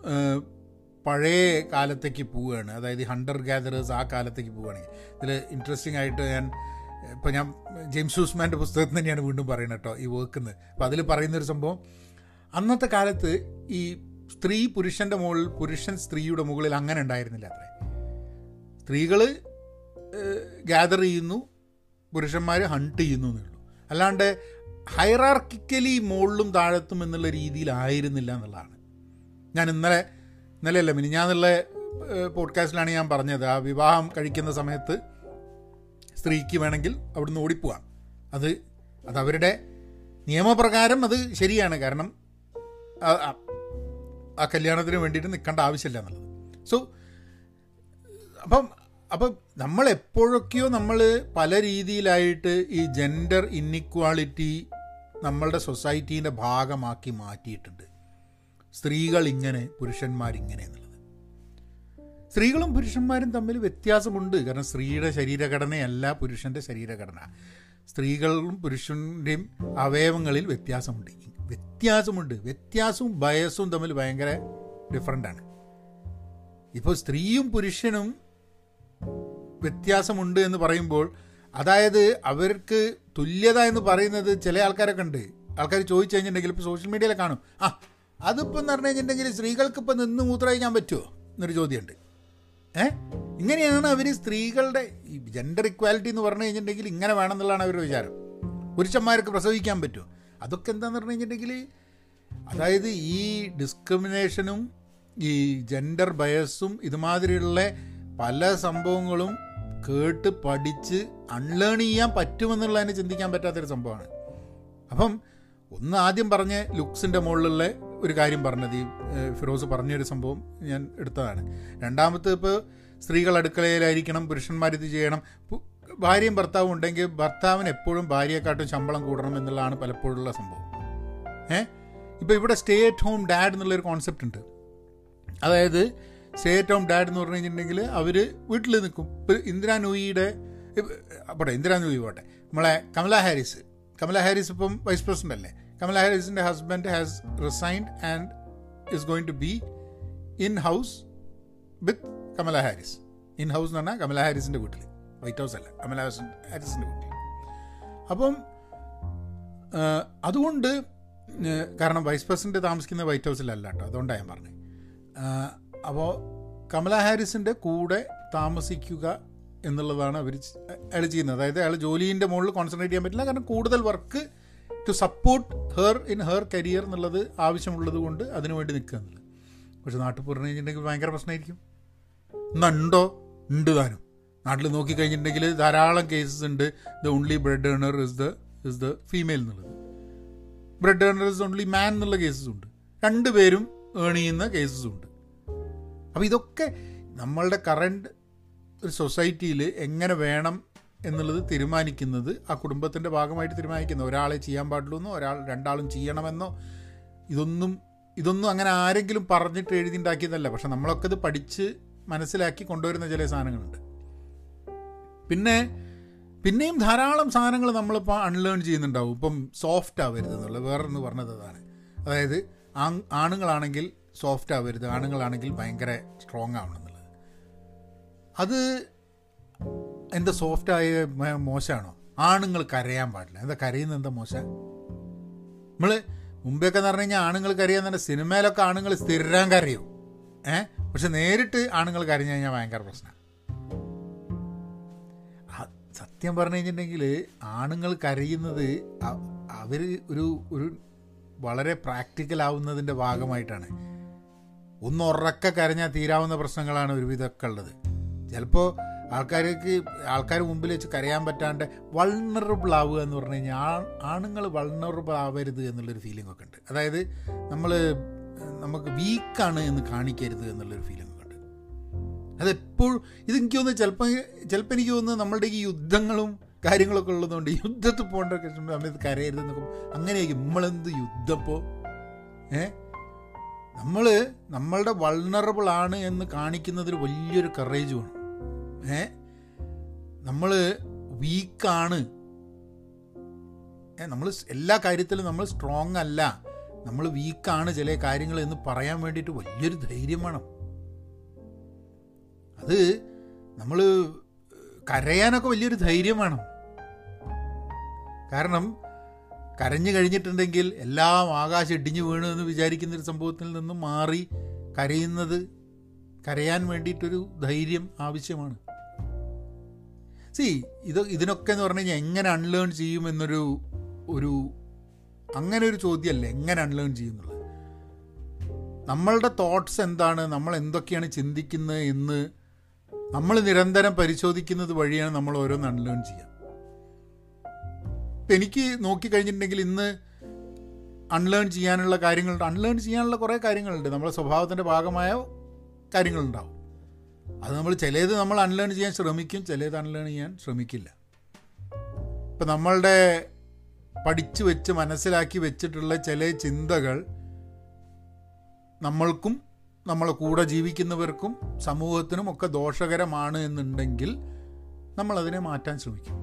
പഴയ കാലത്തേക്ക് പോവുകയാണ്. അതായത് ഹണ്ടർ ഗ്യാദറേഴ്സ് ആ കാലത്തേക്ക് പോവുകയാണെങ്കിൽ. ഇതിൽ ഇൻട്രസ്റ്റിംഗ് ആയിട്ട് ഞാൻ ഇപ്പം ഞാൻ ജെയിംസ് ഹൂസ്മാന്റെ പുസ്തകത്തിൽ തന്നെയാണ് വീണ്ടും പറയുന്നത് കേട്ടോ ഈ വർക്കുന്നത് അപ്പോൾ അതിൽ പറയുന്നൊരു സംഭവം അന്നത്തെ കാലത്ത് ഈ സ്ത്രീ പുരുഷന്റെ മുകളിൽ പുരുഷൻ സ്ത്രീയുടെ മുകളിൽ അങ്ങനെ ഉണ്ടായിരുന്നില്ല അത്രേ. സ്ത്രീകൾ ഗ്യാദർ ചെയ്യുന്നു പുരുഷന്മാർ ഹണ്ട് ചെയ്യുന്നു എന്നുള്ളൂ അല്ലാണ്ട് ഹൈറാർക്കിക്കലി മുകളിലും താഴത്തും എന്നുള്ള രീതിയിലായിരുന്നില്ല എന്നുള്ളതാണ്. ഞാൻ ഇന്നലെ ഇന്നലെയല്ല മിനിഞ്ഞാന്നുള്ള പോഡ്കാസ്റ്റിലാണ് ഞാൻ പറഞ്ഞത്. ആ വിവാഹം കഴിക്കുന്ന സമയത്ത് സ്ത്രീക്ക് വേണമെങ്കിൽ അവിടുന്ന് ഓടിപ്പോവാം. അത് അതവരുടെ നിയമപ്രകാരം അത് ശരിയാണ്. കാരണം ആ കല്യാണത്തിന് വേണ്ടിയിട്ട് നിൽക്കേണ്ട ആവശ്യമില്ല എന്നുള്ളത്. സോ അപ്പം അപ്പം നമ്മൾ എപ്പോഴൊക്കെയോ നമ്മൾ പല രീതിയിലായിട്ട് ഈ ജെൻഡർ ഇന്നിക്വാളിറ്റി നമ്മളുടെ സൊസൈറ്റീന്റെ ഭാഗമാക്കി മാറ്റിയിട്ടുണ്ട്. സ്ത്രീകൾ ഇങ്ങനെ പുരുഷന്മാരിങ്ങനെ എന്നുള്ളത്. സ്ത്രീകളും പുരുഷന്മാരും തമ്മിൽ വ്യത്യാസമുണ്ട്. കാരണം സ്ത്രീയുടെ ശരീരഘടനയല്ല പുരുഷന്റെ ശരീരഘടന. സ്ത്രീകളും പുരുഷന്റെയും അവയവങ്ങളിൽ വ്യത്യാസമുണ്ട്. വ്യത്യാസമുണ്ട്. വ്യത്യാസവും ബയസും തമ്മിൽ ഭയങ്കര ഡിഫറന്റാണ് ഇപ്പോൾ സ്ത്രീയും പുരുഷനും വ്യത്യാസമുണ്ട് എന്ന് പറയുമ്പോൾ അതായത് അവർക്ക് തുല്യത എന്ന് പറയുന്നത് ചില ആൾക്കാരൊക്കെ ഉണ്ട്. ആൾക്കാർ ചോദിച്ചു കഴിഞ്ഞിട്ടുണ്ടെങ്കിൽ ഇപ്പോൾ സോഷ്യൽ മീഡിയയിൽ കാണും. ആ അതിപ്പോൾ എന്ന് പറഞ്ഞു കഴിഞ്ഞിട്ടുണ്ടെങ്കിൽ സ്ത്രീകൾക്ക് ഇപ്പോൾ നിന്ന് മൂത്രമഴിക്കാൻ പറ്റുമോ എന്നൊരു ചോദ്യമുണ്ട്. ഏ? ഇങ്ങനെയാണ് അവർ സ്ത്രീകളുടെ ജെൻഡർ ഇക്വാലിറ്റി എന്ന് പറഞ്ഞു കഴിഞ്ഞിട്ടുണ്ടെങ്കിൽ ഇങ്ങനെ വേണമെന്നുള്ളതാണ് അവരുടെ വിചാരം. പുരുഷന്മാർക്ക് പ്രസവിക്കാൻ പറ്റുമോ അതൊക്കെ എന്താണെന്ന് പറഞ്ഞു കഴിഞ്ഞിട്ടുണ്ടെങ്കിൽ അതായത് ഈ ഡിസ്ക്രിമിനേഷനും ഈ ജെൻഡർ ബയസും ഇതുമാതിരിയുള്ള പല സംഭവങ്ങളും കേട്ട് പഠിച്ച് അൺലേൺ ചെയ്യാൻ പറ്റുമെന്നുള്ളതിനെ ചിന്തിക്കാൻ പറ്റാത്തൊരു സംഭവമാണ്. അപ്പം ഒന്ന് ആദ്യം പറഞ്ഞ ലുക്സിന്റെ മുകളിലുള്ള ഒരു കാര്യം പറഞ്ഞത് ഈ ഫിറോസ് പറഞ്ഞൊരു സംഭവം ഞാൻ എടുത്തതാണ്. രണ്ടാമത്തെ ഇപ്പോൾ സ്ത്രീകൾ അടുക്കളയിലായിരിക്കണം പുരുഷന്മാർ ഇത് ചെയ്യണം ഭാര്യയും ഭർത്താവും ഉണ്ടെങ്കിൽ ഭർത്താവിന് എപ്പോഴും ഭാര്യയെക്കാട്ടും ശമ്പളം കൂടണം എന്നുള്ളതാണ് പലപ്പോഴുള്ള സംഭവം. ഏ? ഇപ്പോൾ ഇവിടെ സ്റ്റേ അറ്റ് ഹോം ഡാഡ് എന്നുള്ളൊരു കോൺസെപ്റ്റ് ഉണ്ട്. അതായത് സ്റ്റേ അറ്റ് ഹോം ഡാഡ് എന്ന് പറഞ്ഞു കഴിഞ്ഞിട്ടുണ്ടെങ്കിൽ അവർ വീട്ടിൽ നിൽക്കും. ഇപ്പോൾ ഇന്ദിരാ നൂയിയുടെ പോട്ടെ ഇന്ദിരാ നൂയി പോട്ടെ. നമ്മളെ കമല ഹാരിസ്. കമല ഹാരിസ് ഇപ്പം വൈസ് പ്രസിഡന്റ് അല്ലേ? Kamala ഹാരിസിന്റെ husband has resigned and is going to be in house with Kamala Harris. In house എന്ന് പറഞ്ഞാൽ കമല ഹാരിസിന്റെ വീട്ടിൽ വൈറ്റ് ഹൗസ് അല്ല അമല ഹാരിസിന്റെ കുട്ടി. അപ്പം അതുകൊണ്ട് കാരണം വൈസ് പ്രസിഡന്റ് താമസിക്കുന്ന വൈറ്റ് ഹൗസിലല്ല കേട്ടോ. അതുകൊണ്ടാണ് ഞാൻ പറഞ്ഞത് അപ്പോൾ കമല ഹാരിസിന്റെ കൂടെ താമസിക്കുക എന്നുള്ളതാണ് അവർ അയാൾ ചെയ്യുന്നത്. അതായത് അയാൾ ജോലീന്റെ മുകളിൽ കോൺസെൻട്രേറ്റ് ചെയ്യാൻ പറ്റില്ല. കാരണം കൂടുതൽ work to support her in her career എന്നുള്ളത് ആവശ്യമുള്ളത് കൊണ്ട് അതിനുവേണ്ടി നിൽക്കുക എന്നുള്ളത്. പക്ഷെ നാട്ടിൽ പറഞ്ഞു കഴിഞ്ഞിട്ടുണ്ടെങ്കിൽ ഭയങ്കര പ്രശ്നമായിരിക്കും. എന്നുണ്ടോ ഉണ്ട് താനും. നാട്ടിൽ നോക്കിക്കഴിഞ്ഞിട്ടുണ്ടെങ്കിൽ ധാരാളം കേസസ് ഉണ്ട്. The only bread earner is the is the female എന്നുള്ളത്. Bread earner is only man എന്നുള്ള കേസസ് ഉണ്ട്. രണ്ടുപേരും ഏൺ ചെയ്യുന്ന കേസസ് ഉണ്ട്. അപ്പോൾ ഇതൊക്കെ നമ്മളുടെ കറണ്ട് ഒരു സൊസൈറ്റിയിൽ എങ്ങനെ വേണം എന്നുള്ളത് തീരുമാനിക്കുന്നത് ആ കുടുംബത്തിന്റെ ഭാഗമായിട്ട് തീരുമാനിക്കുന്ന ഒരാളെ ചെയ്യാൻ പാടുള്ളൂ എന്നോ ഒരാൾ രണ്ടാളും ചെയ്യണമെന്നോ ഇതൊന്നും ഇതൊന്നും അങ്ങനെ ആരെങ്കിലും പറഞ്ഞിട്ട് എഴുതി ഉണ്ടാക്കിയതല്ല. പക്ഷെ നമ്മളൊക്കെ ഇത് പഠിച്ച് മനസ്സിലാക്കി കൊണ്ടുവരുന്ന ചില സാധനങ്ങളുണ്ട്. പിന്നെ പിന്നെയും ധാരാളം സാധനങ്ങൾ നമ്മളിപ്പോൾ അൺലേൺ ചെയ്യുന്നുണ്ടാവും. ഇപ്പം സോഫ്റ്റ് ആവരുത് എന്നുള്ളത് വേറൊന്ന് പറഞ്ഞത് അതാണ്. അതായത് ആണുങ്ങളാണെങ്കിൽ സോഫ്റ്റ് ആവരുത് ആണുങ്ങളാണെങ്കിൽ ഭയങ്കര സ്ട്രോങ് ആവണം എന്നുള്ളത്. അത് എന്താ സോഫ്റ്റായ മോശമാണോ? ആണുങ്ങൾ കരയാൻ പാടില്ല. എന്താ കരയുന്നത് എന്താ മോശം? നമ്മൾ മുമ്പെയൊക്കെ എന്ന് പറഞ്ഞു കഴിഞ്ഞാൽ ആണുങ്ങൾ കരയാന്ന് പറഞ്ഞാൽ സിനിമയിലൊക്കെ ആണുങ്ങൾ സ്ഥിരം കരയും. ഏഹ് പക്ഷെ നേരിട്ട് ആണുങ്ങൾ കരഞ്ഞു കഴിഞ്ഞാൽ ഭയങ്കര പ്രശ്നമാണ് സത്യം പറഞ്ഞു കഴിഞ്ഞിട്ടുണ്ടെങ്കിൽ ആണുങ്ങൾ കരയുന്നത് അവർ ഒരു ഒരു വളരെ പ്രാക്ടിക്കൽ ആവുന്നതിന്റെ ഭാഗമായിട്ടാണ്. ഒന്ന് ഉറക്ക കരഞ്ഞാൽ തീരാവുന്ന പ്രശ്നങ്ങളാണ് ഒരുവിധമൊക്കെ ഉള്ളത്. ചിലപ്പോൾ ആൾക്കാർക്ക് ആൾക്കാർ മുമ്പിൽ വെച്ച് കരയാൻ പറ്റാണ്ട് വൾണറബിൾ ആവുക എന്ന് പറഞ്ഞു കഴിഞ്ഞാൽ ആണുങ്ങൾ വൾണറബിൾ ആവരുത് എന്നുള്ളൊരു ഫീലിംഗ് ഒക്കെ ഉണ്ട്. അതായത് നമ്മൾ നമുക്ക് വീക്കാണ് എന്ന് കാണിക്കരുത് എന്നുള്ളൊരു ഫീലിംഗ് അതെപ്പോഴും ഇതെനിക്ക് തോന്നുന്നു ചിലപ്പോൾ ചിലപ്പോൾ എനിക്ക് തോന്നുന്നു നമ്മളുടെ ഈ യുദ്ധങ്ങളും കാര്യങ്ങളൊക്കെ ഉള്ളതുകൊണ്ട് യുദ്ധത്തിൽ പോകേണ്ട സമയത്ത് കരയരുത് എന്നൊക്കെ അങ്ങനെയായിരിക്കും. നമ്മളെന്ത് യുദ്ധപ്പോൾ ഏ? നമ്മൾ നമ്മളുടെ വൾണറബിൾ ആണ് എന്ന് കാണിക്കുന്നതിൽ വലിയൊരു കറേജ് വേണം. ഏ? നമ്മൾ വീക്കാണ് നമ്മൾ എല്ലാ കാര്യത്തിലും നമ്മൾ സ്ട്രോങ് അല്ല. നമ്മൾ വീക്കാണ് ചില കാര്യങ്ങൾ എന്ന് പറയാൻ വേണ്ടിയിട്ട് വലിയൊരു ധൈര്യം വേണം. അത് നമ്മൾ കരയാനൊക്കെ വലിയൊരു ധൈര്യം വേണം. കാരണം കരഞ്ഞു കഴിഞ്ഞിട്ടുണ്ടെങ്കിൽ എല്ലാം ആകാശം ഇടിഞ്ഞു വീണു എന്ന് വിചാരിക്കുന്നൊരു സംഭവത്തിൽ നിന്നും മാറി കരയുന്നത് കരയാൻ വേണ്ടിയിട്ടൊരു ധൈര്യം ആവശ്യമാണ്. സി ഇത് ഇതിനൊക്കെ എന്ന് പറഞ്ഞു കഴിഞ്ഞാൽ എങ്ങനെ അൺലേൺ ചെയ്യും എന്നൊരു ഒരു അങ്ങനെ ഒരു ചോദ്യമല്ല എങ്ങനെ അൺലേൺ ചെയ്യുന്നുള്ളത് നമ്മളുടെ തോട്ട്സ് എന്താണ്? നമ്മൾ എന്തൊക്കെയാണ് ചിന്തിക്കുന്നത് എന്ന് നമ്മൾ നിരന്തരം പരിശോധിക്കുന്നത് വഴിയാണ് നമ്മൾ ഓരോന്ന് അൺലേൺ ചെയ്യുക എനിക്ക് നോക്കിക്കഴിഞ്ഞിട്ടുണ്ടെങ്കിൽ ഇന്ന് അൺലേൺ ചെയ്യാനുള്ള കാര്യങ്ങളുണ്ട് അൺലേൺ ചെയ്യാനുള്ള കുറേ കാര്യങ്ങളുണ്ട്. നമ്മുടെ സ്വഭാവത്തിന്റെ ഭാഗമായ കാര്യങ്ങളുണ്ടാവും. അത് നമ്മൾ ചിലത് നമ്മൾ അൺലേൺ ചെയ്യാൻ ശ്രമിക്കും ചിലത് അൺലേൺ ചെയ്യാൻ ശ്രമിക്കില്ല. ഇപ്പം നമ്മളുടെ പഠിച്ചു വെച്ച് മനസ്സിലാക്കി വെച്ചിട്ടുള്ള ചില ചിന്തകൾ നമ്മൾക്കും നമ്മളെ കൂടെ ജീവിക്കുന്നവർക്കും സമൂഹത്തിനും ഒക്കെ ദോഷകരമാണ് എന്നുണ്ടെങ്കിൽ നമ്മളതിനെ മാറ്റാൻ ശ്രമിക്കും.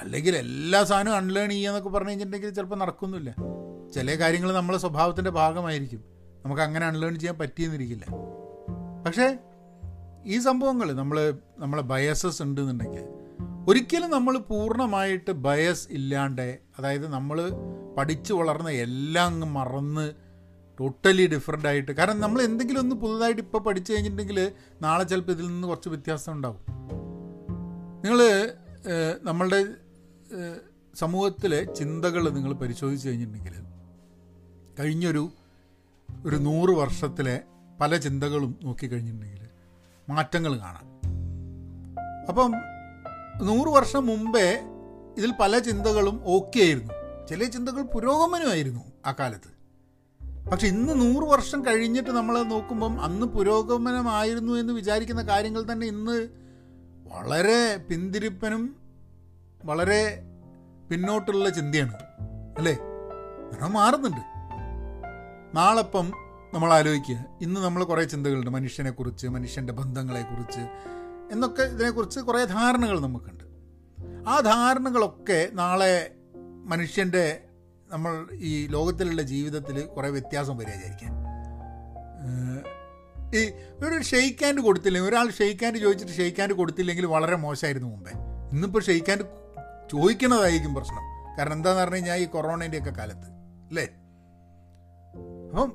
അല്ലെങ്കിൽ എല്ലാ സാധനവും അൺലേൺ ചെയ്യാന്നൊക്കെ പറഞ്ഞു കഴിഞ്ഞിട്ടുണ്ടെങ്കിൽ ചിലപ്പോൾ നടക്കുന്നില്ല. ചില കാര്യങ്ങൾ നമ്മളെ സ്വഭാവത്തിന്റെ ഭാഗമായിരിക്കും. നമുക്ക് അങ്ങനെ അൺലേൺ ചെയ്യാൻ പറ്റിയെന്നിരിക്കില്ല. പക്ഷേ ഈ സംഭവങ്ങൾ നമ്മൾ നമ്മളെ ബയസസ് ഉണ്ടെന്നുണ്ടെങ്കിൽ ഒരിക്കലും നമ്മൾ പൂർണമായിട്ട് ബയസ് ഇല്ലാണ്ട് അതായത് നമ്മൾ പഠിച്ചു വളർന്ന എല്ലാം അങ്ങ് മറന്ന് ടോട്ടലി ഡിഫറെന്റ് ആയിട്ട്. കാരണം നമ്മൾ എന്തെങ്കിലും ഒന്ന് പുതുതായിട്ട് ഇപ്പോൾ പഠിച്ചു കഴിഞ്ഞിട്ടുണ്ടെങ്കിൽ നാളെ ചിലപ്പോൾ ഇതിൽ നിന്ന് കുറച്ച് വ്യത്യാസം ഉണ്ടാവും. നിങ്ങൾ നമ്മളുടെ സമൂഹത്തിലെ ചിന്തകൾ നിങ്ങൾ പരിശോധിച്ച് കഴിഞ്ഞിട്ടുണ്ടെങ്കിൽ കഴിഞ്ഞൊരു ഒരു നൂറ് വർഷത്തിലെ പല ചിന്തകളും നോക്കിക്കഴിഞ്ഞിട്ടുണ്ടെങ്കിൽ മാറ്റങ്ങൾ കാണാം. അപ്പം നൂറ് വർഷം മുമ്പേ ഇതിൽ പല ചിന്തകളും ഓക്കെ ആയിരുന്നു. ചില ചിന്തകൾ പുരോഗമനമായിരുന്നു ആ കാലത്ത്. പക്ഷെ ഇന്ന് നൂറ് വർഷം കഴിഞ്ഞിട്ട് നമ്മൾ നോക്കുമ്പം അന്ന് പുരോഗമനമായിരുന്നു എന്ന് വിചാരിക്കുന്ന കാര്യങ്ങൾ തന്നെ ഇന്ന് വളരെ പിന്തിരിപ്പനും വളരെ പിന്നോട്ടുള്ള ചിന്തയാണ് അല്ലേ? അങ്ങനെ മാറുന്നുണ്ട്. നാളെപ്പം നമ്മൾ ആലോചിക്കുക ഇന്ന് നമ്മൾ കുറേ ചിന്തകളുണ്ട് മനുഷ്യനെക്കുറിച്ച് മനുഷ്യന്റെ ബന്ധങ്ങളെക്കുറിച്ച് എന്നൊക്കെ ഇതിനെക്കുറിച്ച് കുറേ ധാരണകൾ നമുക്കുണ്ട്. ആ ധാരണകളൊക്കെ നാളെ മനുഷ്യന്റെ നമ്മൾ ഈ ലോകത്തിലുള്ള ജീവിതത്തിൽ കുറേ വ്യത്യാസം വരിക വിചാരിക്കാൻ ഈ ഒരു ഷെയ്ക്ക് ഹാൻഡ് കൊടുത്തില്ലെങ്കിൽ ഒരാൾ ഷെയ്ക്ക് ഹാൻഡ് ചോദിച്ചിട്ട് ഷെയ്ക്ക് ഹാൻഡ് കൊടുത്തില്ലെങ്കിൽ വളരെ മോശമായിരുന്നു മുമ്പേ. ഇന്നിപ്പോൾ ഷെയ്ക്ക് ഹാൻഡ് ചോദിക്കണതായിരിക്കും പ്രശ്നം. കാരണം എന്താന്ന് പറഞ്ഞു കഴിഞ്ഞാൽ ഈ കൊറോണേന്റെയൊക്കെ കാലത്ത് അല്ലേ? അപ്പം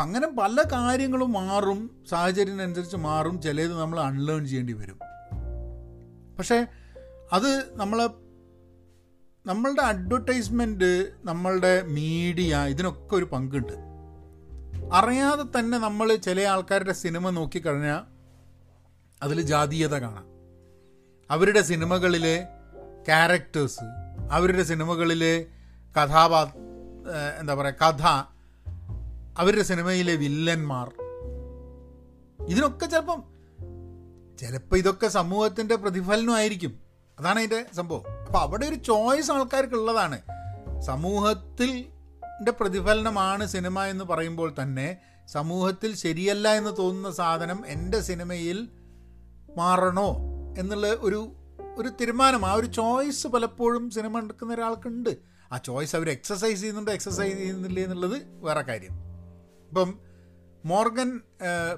അങ്ങനെ പല കാര്യങ്ങളും മാറും സാഹചര്യത്തിനനുസരിച്ച് മാറും ചിലത് നമ്മൾ അൺലേൺ ചെയ്യേണ്ടി വരും. പക്ഷേ അത് നമ്മളെ നമ്മളുടെ അഡ്വർടൈസ്മെന്റ് നമ്മളുടെ മീഡിയ ഇതിനൊക്കെ ഒരു പങ്കുണ്ട്. അറിയാതെ തന്നെ നമ്മൾ ചില ആൾക്കാരുടെ സിനിമ നോക്കിക്കഴിഞ്ഞാൽ അതിൽ ജാതീയത കാണാം. അവരുടെ സിനിമകളിലെ ക്യാരക്ടേഴ്സ് അവരുടെ സിനിമകളിലെ കഥാപാ എന്താ പറയുക കഥ അവരുടെ സിനിമയിലെ വില്ലന്മാർ. ഇതിനൊക്കെ ചിലപ്പം ചിലപ്പോൾ ഇതൊക്കെ സമൂഹത്തിന്റെ പ്രതിഫലനമായിരിക്കും. അതാണ് അതിന്റെ സംഭവം. അപ്പോൾ അവിടെ ഒരു ചോയ്സ് ആൾക്കാർക്ക് ഉള്ളതാണ് സമൂഹത്തിൽ പ്രതിഫലനമാണ് സിനിമ എന്ന് പറയുമ്പോൾ തന്നെ സമൂഹത്തിൽ ശരിയല്ല എന്ന് തോന്നുന്ന സാധനം എന്റെ സിനിമയിൽ മാറണോ എന്നുള്ള ഒരു ഒരു തീരുമാനം. ആ ഒരു ചോയ്സ് പലപ്പോഴും സിനിമ എടുക്കുന്ന ഒരാൾക്കുണ്ട്. ആ ചോയ്സ് അവർ എക്സസൈസ് ചെയ്യുന്നുണ്ട് എക്സസൈസ് ചെയ്യുന്നില്ല എന്നുള്ളത് വേറെ കാര്യം. ഇപ്പം മോർഗൻ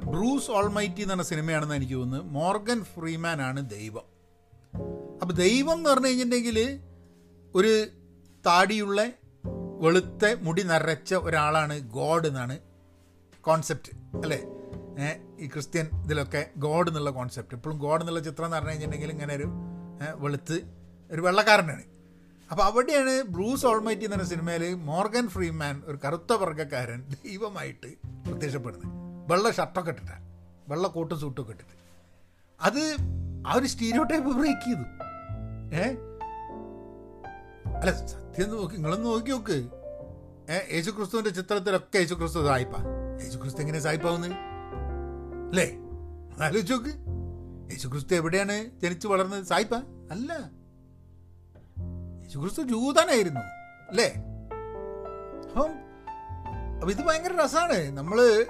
ബ്രൂസ് ഓൾമൈറ്റി എന്ന് പറഞ്ഞ സിനിമയാണെന്ന് എനിക്ക് തോന്നുന്നു. മോർഗൻ ഫ്രീമാൻ ആണ് ദൈവം. അപ്പം ദൈവം എന്ന് പറഞ്ഞു കഴിഞ്ഞിട്ടുണ്ടെങ്കിൽ ഒരു താടിയുള്ള വെളുത്ത മുടി നിറച്ച ഒരാളാണ് ഗോഡ് എന്നാണ് കോൺസെപ്റ്റ് അല്ലേ? ഈ ക്രിസ്ത്യൻ ഇതിലൊക്കെ ഗോഡ് എന്നുള്ള കോൺസെപ്റ്റ് ഇപ്പോഴും ഗോഡ് എന്നുള്ള ചിത്രം എന്ന് പറഞ്ഞു കഴിഞ്ഞിട്ടുണ്ടെങ്കിൽ ഇങ്ങനെ ഒരു വെളുത്ത് ഒരു വെള്ളക്കാരനാണ്. അപ്പോൾ അവിടെയാണ് ബ്രൂസ് ഓൾമൈറ്റി എന്ന സിനിമയിൽ മോർഗൻ ഫ്രീമാൻ ഒരു കറുത്ത വർഗക്കാരൻ ദൈവമായിട്ട് പ്രത്യക്ഷപ്പെടുന്നത്. വെള്ള ഷർട്ടൊക്കെ ഇട്ടിട്ടാണ് വെള്ള കോട്ടും സൂട്ടൊക്കെ ഇട്ടിട്ട്. അത് ആ ഒരു സ്റ്റീരിയോ ടൈപ്പ് ബ്രേക്ക് ചെയ്തു. ഏ? അല്ല സത്യം നോക്കി നിങ്ങളൊന്ന് നോക്കി നോക്ക്. ഏ യേശു ക്രിസ്തുവിന്റെ ചിത്രത്തിലൊക്കെ യേശു ക്രിസ്തു സായിപ്പ. യേശു ക്രിസ്തു എങ്ങനെ സായിപ്പാവുന്നത് അല്ലേ? ആലോചിച്ച് നോക്ക്. യേശു ക്രിസ്തു എവിടെയാണ് ജനിച്ചു വളർന്നത്? സായിപ്പ? അല്ല. യേശു ക്രിസ്തു ജൂതനായിരുന്നു. അല്ലേ? അപ്പം അപ്പം ഇത് ഭയങ്കര രസമാണ് നമ്മൾ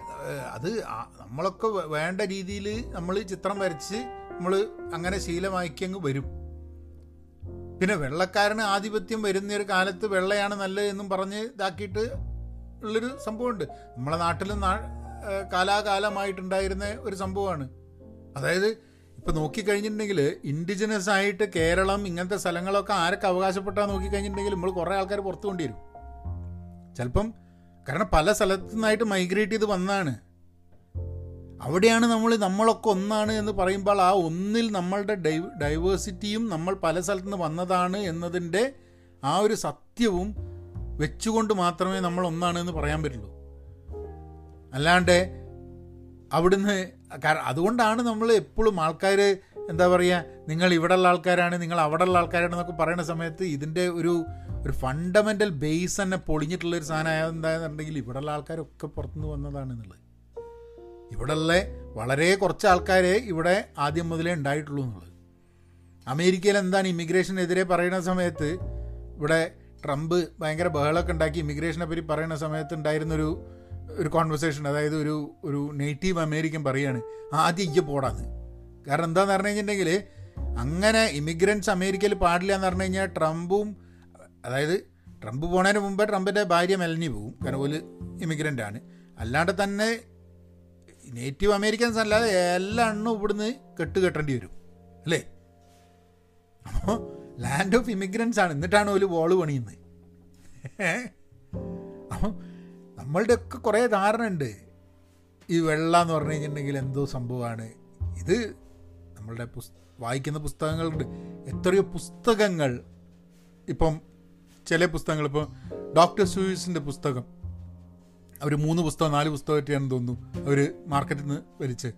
അത് നമ്മളൊക്കെ വേണ്ട രീതിയിൽ നമ്മൾ ചിത്രം വരച്ച് നമ്മൾ അങ്ങനെ ശീലമാക്കിയങ്ങ് വരും. പിന്നെ വെള്ളക്കാരന് ആധിപത്യം വരുന്ന ഒരു കാലത്ത് വെള്ളയാണ് നല്ലത് എന്നും പറഞ്ഞ് ഇതാക്കിയിട്ട് ഉള്ളൊരു സംഭവമുണ്ട്. നമ്മളെ നാട്ടിലും കാലാകാലമായിട്ടുണ്ടായിരുന്ന ഒരു സംഭവമാണ്. അതായത് ഇപ്പം നോക്കിക്കഴിഞ്ഞിട്ടുണ്ടെങ്കിൽ ഇൻഡിജിനസ് ആയിട്ട് കേരളം ഇങ്ങനത്തെ സ്ഥലങ്ങളൊക്കെ ആരൊക്കെ അവകാശപ്പെട്ടാൽ നോക്കിക്കഴിഞ്ഞിട്ടുണ്ടെങ്കിൽ നമ്മൾ കുറേ ആൾക്കാർ പുറത്തു കൊണ്ടുവരും. ചിലപ്പം കാരണം പല സ്ഥലത്തു നിന്നായിട്ട് മൈഗ്രേറ്റ് ചെയ്ത് വന്നാണ്. അവിടെയാണ് നമ്മൾ നമ്മളൊക്കെ ഒന്നാണ് എന്ന് പറയുമ്പോൾ ആ ഒന്നിൽ നമ്മളുടെ ഡൈ ഡൈവേഴ്സിറ്റിയും നമ്മൾ പല സ്ഥലത്തു നിന്ന് വന്നതാണ് എന്നതിന്റെ ആ ഒരു സത്യവും വെച്ചുകൊണ്ട് മാത്രമേ നമ്മൾ ഒന്നാണ് എന്ന് പറയാൻ പറ്റുള്ളൂ. അല്ലാണ്ട് അവിടുന്ന് അതുകൊണ്ടാണ് നമ്മൾ എപ്പോഴും ആൾക്കാർ എന്താ പറയുക നിങ്ങൾ ഇവിടെയുള്ള ആൾക്കാരാണ് നിങ്ങൾ അവിടെയുള്ള ആൾക്കാരാണെന്നൊക്കെ പറയുന്ന സമയത്ത് ഇതിന്റെ ഒരു ഒരു ഫണ്ടമെന്റൽ ബേസ് തന്നെ പൊളിഞ്ഞിട്ടുള്ളൊരു സാധനം എന്താണെന്നുണ്ടെങ്കിൽ ഇവിടെയുള്ള ആൾക്കാരൊക്കെ പുറത്തുനിന്ന് വന്നതാണ് എന്നുള്ളത് ഇവിടെയുള്ള വളരെ കുറച്ച് ആൾക്കാരെ ഇവിടെ ആദ്യം മുതലേ ഉണ്ടായിട്ടുള്ളൂ എന്നുള്ളത്. അമേരിക്കയിൽ എന്താണ് ഇമിഗ്രേഷനെതിരെ പറയുന്ന സമയത്ത് ഇവിടെ ട്രംപ് ഭയങ്കര ബഹളമൊക്കെ ഉണ്ടാക്കി ഇമിഗ്രേഷനെ പറ്റി പറയുന്ന സമയത്ത് ഉണ്ടായിരുന്നൊരു ഒരു കോൺവെർസേഷൻ അതായത് ഒരു ഒരു നേറ്റീവ് അമേരിക്കൻ പറയാണ് ആദ്യം ഇയ്യ പോടാന്ന്. കാരണം എന്താണെന്ന് പറഞ്ഞു കഴിഞ്ഞിട്ടുണ്ടെങ്കിൽ അങ്ങനെ ഇമിഗ്രൻസ് അമേരിക്കയിൽ പാടില്ല എന്ന് പറഞ്ഞു കഴിഞ്ഞാൽ ട്രംപും അതായത് ട്രംപ് പോണതിന് മുമ്പേ ട്രംപിന്റെ ഭാര്യ മെലഞ്ഞു പോവും കാരണം ഒരു ഇമിഗ്രന്റ് ആണ്. അല്ലാണ്ട് തന്നെ നേറ്റീവ് അമേരിക്കൻസ് അല്ലാതെ എല്ലാ എണ്ണവും ഇവിടുന്ന് കെട്ട് കെട്ടേണ്ടി വരും. അല്ലേ? അപ്പോൾ ലാൻഡ് ഓഫ് ഇമിഗ്രൻസ് ആണ്. എന്നിട്ടാണ് ഒരു വോൾ പണിയുന്നത്. അപ്പോൾ നമ്മളുടെയൊക്കെ കുറേ ധാരണ ഉണ്ട്. ഈ വെള്ള എന്ന് പറഞ്ഞു കഴിഞ്ഞിട്ടുണ്ടെങ്കിൽ എന്തോ സംഭവമാണ്. ഇത് നമ്മളുടെ പുസ് വായിക്കുന്ന പുസ്തകങ്ങളുണ്ട്. എത്രയോ പുസ്തകങ്ങൾ ഇപ്പം ചില പുസ്തകങ്ങൾ ഇപ്പം ഡോക്ടർ സൂയിസിന്റെ പുസ്തകം. അവർ മൂന്ന് പുസ്തകം നാല് പുസ്തകമായിട്ടാണെന്ന് തോന്നുന്നു അവർ മാർക്കറ്റിൽ നിന്ന് വലിച്ച്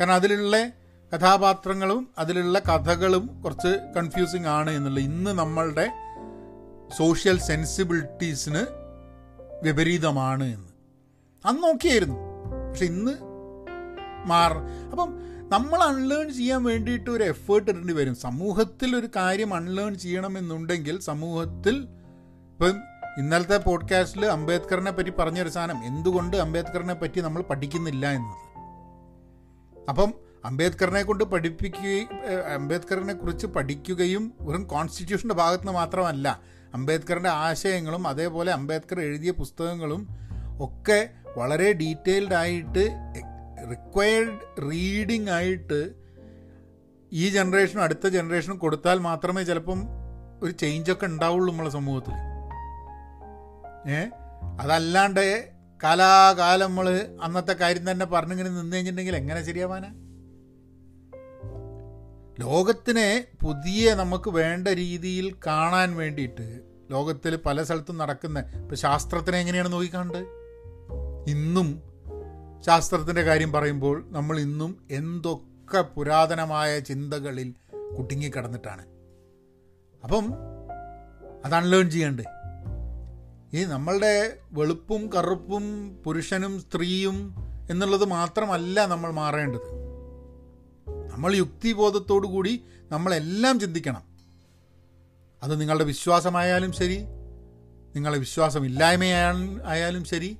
കാരണം അതിലുള്ള കഥാപാത്രങ്ങളും അതിലുള്ള കഥകളും കുറച്ച് കൺഫ്യൂസിങ് ആണ് എന്നുള്ള ഇന്ന് നമ്മളുടെ സോഷ്യൽ സെൻസിബിലിറ്റീസിന് വിപരീതമാണ് എന്ന്. അന്ന് നോക്കിയായിരുന്നു. പക്ഷെ ഇന്ന് മാറ അപ്പം നമ്മൾ അൺലേൺ ചെയ്യാൻ വേണ്ടിയിട്ട് ഒരു എഫേർട്ട് ഇടേണ്ടി വരും. സമൂഹത്തിൽ ഒരു കാര്യം അൺലേൺ ചെയ്യണമെന്നുണ്ടെങ്കിൽ സമൂഹത്തിൽ ഇപ്പം ഇന്നലത്തെ പോഡ്കാസ്റ്റിൽ അംബേദ്കറിനെ പറ്റി പറഞ്ഞൊരു സാധനം. എന്തുകൊണ്ട് അംബേദ്കറിനെ പറ്റി നമ്മൾ പഠിക്കുന്നില്ല എന്നത്? അപ്പം അംബേദ്കറിനെ കൊണ്ട് പഠിപ്പിക്കുകയും അംബേദ്കറിനെ കുറിച്ച് പഠിക്കുകയും വെറും കോൺസ്റ്റിറ്റ്യൂഷന്റെ ഭാഗത്ത് നിന്ന് മാത്രമല്ല അംബേദ്കറിന്റെ ആശയങ്ങളും അതേപോലെ അംബേദ്കർ എഴുതിയ പുസ്തകങ്ങളും ഒക്കെ വളരെ ഡീറ്റെയിൽഡ് ആയിട്ട് റിക്വയർഡ് റീഡിംഗ് ആയിട്ട് ഈ ജനറേഷനും അടുത്ത ജനറേഷനും കൊടുത്താൽ മാത്രമേ ചിലപ്പം ഒരു ചേഞ്ചൊക്കെ ഉണ്ടാവുള്ളൂ നമ്മളെ സമൂഹത്തിൽ ഏ? അതല്ലാണ്ട് കാലാകാലം നമ്മൾ അന്നത്തെ കാര്യം തന്നെ പറഞ്ഞിങ്ങനെ നിന്ന് കഴിഞ്ഞിട്ടുണ്ടെങ്കിൽ എങ്ങനെ ശരിയാവാനാ ലോകത്തിനെ പുതിയ നമുക്ക് വേണ്ട രീതിയിൽ കാണാൻ വേണ്ടിയിട്ട് ലോകത്തിൽ പല സ്ഥലത്തും നടക്കുന്ന ഇപ്പം ശാസ്ത്രത്തിനെ എങ്ങനെയാണ് നോക്കിക്കാണ്ട് ഇന്നും ശാസ്ത്രത്തിന്റെ കാര്യം പറയുമ്പോൾ നമ്മൾ ഇന്നും എന്തൊക്കെ പുരാതനമായ ചിന്തകളിൽ കുടുങ്ങിക്കിടന്നിട്ടാണ്. അപ്പം അത് അൺലേൺ ചെയ്യണ്ടേ ഈ നമ്മളുടെ വെളുപ്പും കറുപ്പും പുരുഷനും സ്ത്രീയും എന്നുള്ളത് മാത്രമല്ല നമ്മൾ മാറേണ്ടത്. നമ്മൾ യുക്തിബോധത്തോടു കൂടി നമ്മളെല്ലാം ചിന്തിക്കണം. അത് നിങ്ങളുടെ വിശ്വാസമായാലും ശരി നിങ്ങളുടെ വിശ്വാസമില്ലായ്മയായാലും ആയാലും ശരി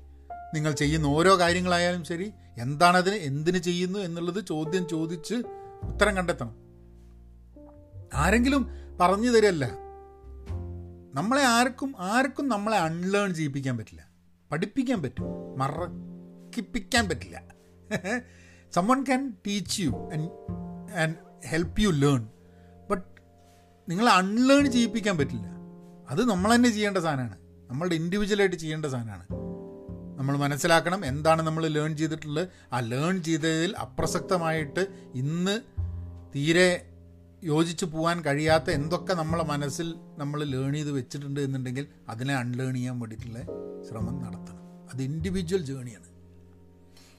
നിങ്ങൾ ചെയ്യുന്ന ഓരോ കാര്യങ്ങളായാലും ശരി എന്താണതിന് എന്തിന് ചെയ്യുന്നു എന്നുള്ളത് ചോദ്യം ചോദിച്ച് ഉത്തരം കണ്ടെത്തണം. ആരെങ്കിലും പറഞ്ഞു തരല്ല നമ്മളെ ആർക്കും ആർക്കും നമ്മളെ അൺലേൺ ചെയ്യിപ്പിക്കാൻ പറ്റില്ല. പഠിപ്പിക്കാൻ പറ്റും. മറക്കിപ്പിക്കാൻ പറ്റില്ല. Someone can teach you and and help you learn but നിങ്ങളെ അൺലേൺ ചെയ്യിപ്പിക്കാൻ പറ്റില്ല. അത് നമ്മൾ തന്നെ ചെയ്യേണ്ട സാധനമാണ്. നമ്മളുടെ ഇൻഡിവിജ്വലായിട്ട് ചെയ്യേണ്ട സാധനമാണ്. നമ്മൾ മനസ്സിലാക്കണം എന്താണ് നമ്മൾ ലേൺ ചെയ്തിട്ടുള്ളത്. ആ ലേൺ ചെയ്തതിൽ അപ്രസക്തമായിട്ട് ഇന്ന് തീരെ യോജിച്ച് പോകാൻ കഴിയാത്ത എന്തൊക്കെ നമ്മളെ മനസ്സിൽ നമ്മൾ ലേൺ ചെയ്ത് വെച്ചിട്ടുണ്ട് എന്നുണ്ടെങ്കിൽ അതിനെ അൺലേൺ ചെയ്യാൻ വേണ്ടിയിട്ടുള്ള ശ്രമം നടത്തണം. അത് ഇൻഡിവിജ്വൽ ജേണിയാണ്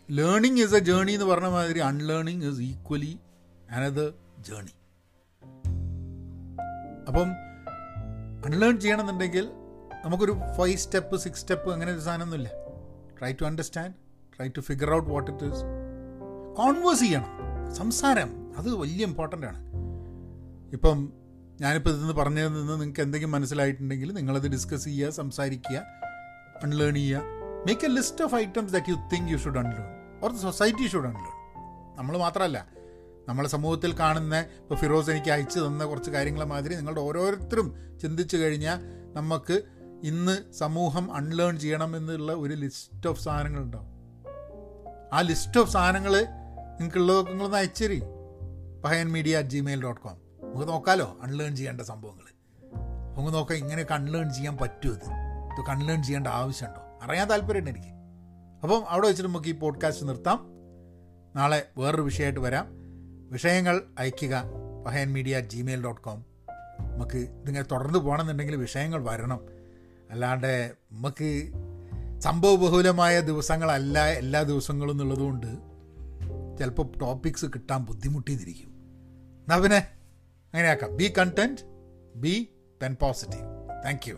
ലേണിംഗ് ഈസ് എ ജേണി എന്ന് പറഞ്ഞ മാതിരി unlearning is equally another journey അപ്പം അൺലേൺ ചെയ്യണമെന്നുണ്ടെങ്കിൽ നമുക്കൊരു ഫൈവ് സ്റ്റെപ്പ് സിക്സ് സ്റ്റെപ്പ് അങ്ങനെ ഒരു സാധനമൊന്നുമില്ല. Try to understand try to figure out what it is converse ചെയ്യണം. സംസാരം അത് വലിയ ഇമ്പോർട്ടന്റ് ആണ്. ഇപ്പം ഞാനിപ്പോൾ ഇതെന്ന് പറഞ്ഞതിൽ നിന്ന് നിങ്ങൾക്ക് എന്തെങ്കിലും മനസ്സിലായിട്ടുണ്ടെങ്കിൽ നിങ്ങളത് ഡിസ്കസ് ചെയ്യുക സംസാരിക്കുക അൺലേൺ ചെയ്യുക. Make a list of items that you think you should unlearn or the society should unlearn നമ്മൾ മാത്രമല്ല നമ്മളെ സമൂഹത്തിൽ കാണുന്ന ഇപ്പോൾ ഫിറോസ് എനിക്ക് അയച്ചു തന്ന കുറച്ച് കാര്യങ്ങളെ മാതിരി നിങ്ങളുടെ ഓരോരുത്തരും ചിന്തിച്ചു കഴിഞ്ഞാൽ നമുക്ക് ഇന്ന് സമൂഹം അൺലേൺ ചെയ്യണം എന്നുള്ള ഒരു ലിസ്റ്റ് ഓഫ് സാധനങ്ങൾ സാധനങ്ങളുണ്ടാവും ആ ലിസ്റ്റ് ഓഫ് സാധനങ്ങൾ നിങ്ങൾക്കുള്ളതൊക്കെ നിങ്ങളൊന്ന് അയച്ചേരി Pahayan media at gmail dot com നമുക്ക് നോക്കാമല്ലോ അൺലേൺ ചെയ്യേണ്ട സംഭവങ്ങൾ നമുക്ക് നോക്കാം ഇങ്ങനെയൊക്കെ അൺലേൺ ചെയ്യാൻ പറ്റുമോ ഇത്? ഇതൊക്കെ അൺലേൺ ചെയ്യേണ്ട ആവശ്യമുണ്ടോ? അറിയാൻ താല്പര്യമുണ്ട് എനിക്ക്. അപ്പം അവിടെ വെച്ചിട്ട് നമുക്ക് ഈ പോഡ്കാസ്റ്റ് നിർത്താം. നാളെ വേറൊരു വിഷയമായിട്ട് വരാം. വിഷയങ്ങൾ അയയ്ക്കുക Pahayan media at gmail dot com നമുക്ക് ഇതിങ്ങനെ തുടർന്ന് പോകണമെന്നുണ്ടെങ്കിൽ വിഷയങ്ങൾ വരണം. അല്ലാണ്ട് നമുക്ക് സംഭവബഹുലമായ ദിവസങ്ങളല്ല എല്ലാ ദിവസങ്ങളും എന്നുള്ളതുകൊണ്ട് ചിലപ്പോൾ ടോപ്പിക്സ് കിട്ടാൻ ബുദ്ധിമുട്ടിയിരിക്കും എന്നാൽ പിന്നെ? അങ്ങനെയാക്കാം. Be content be pen positive thank you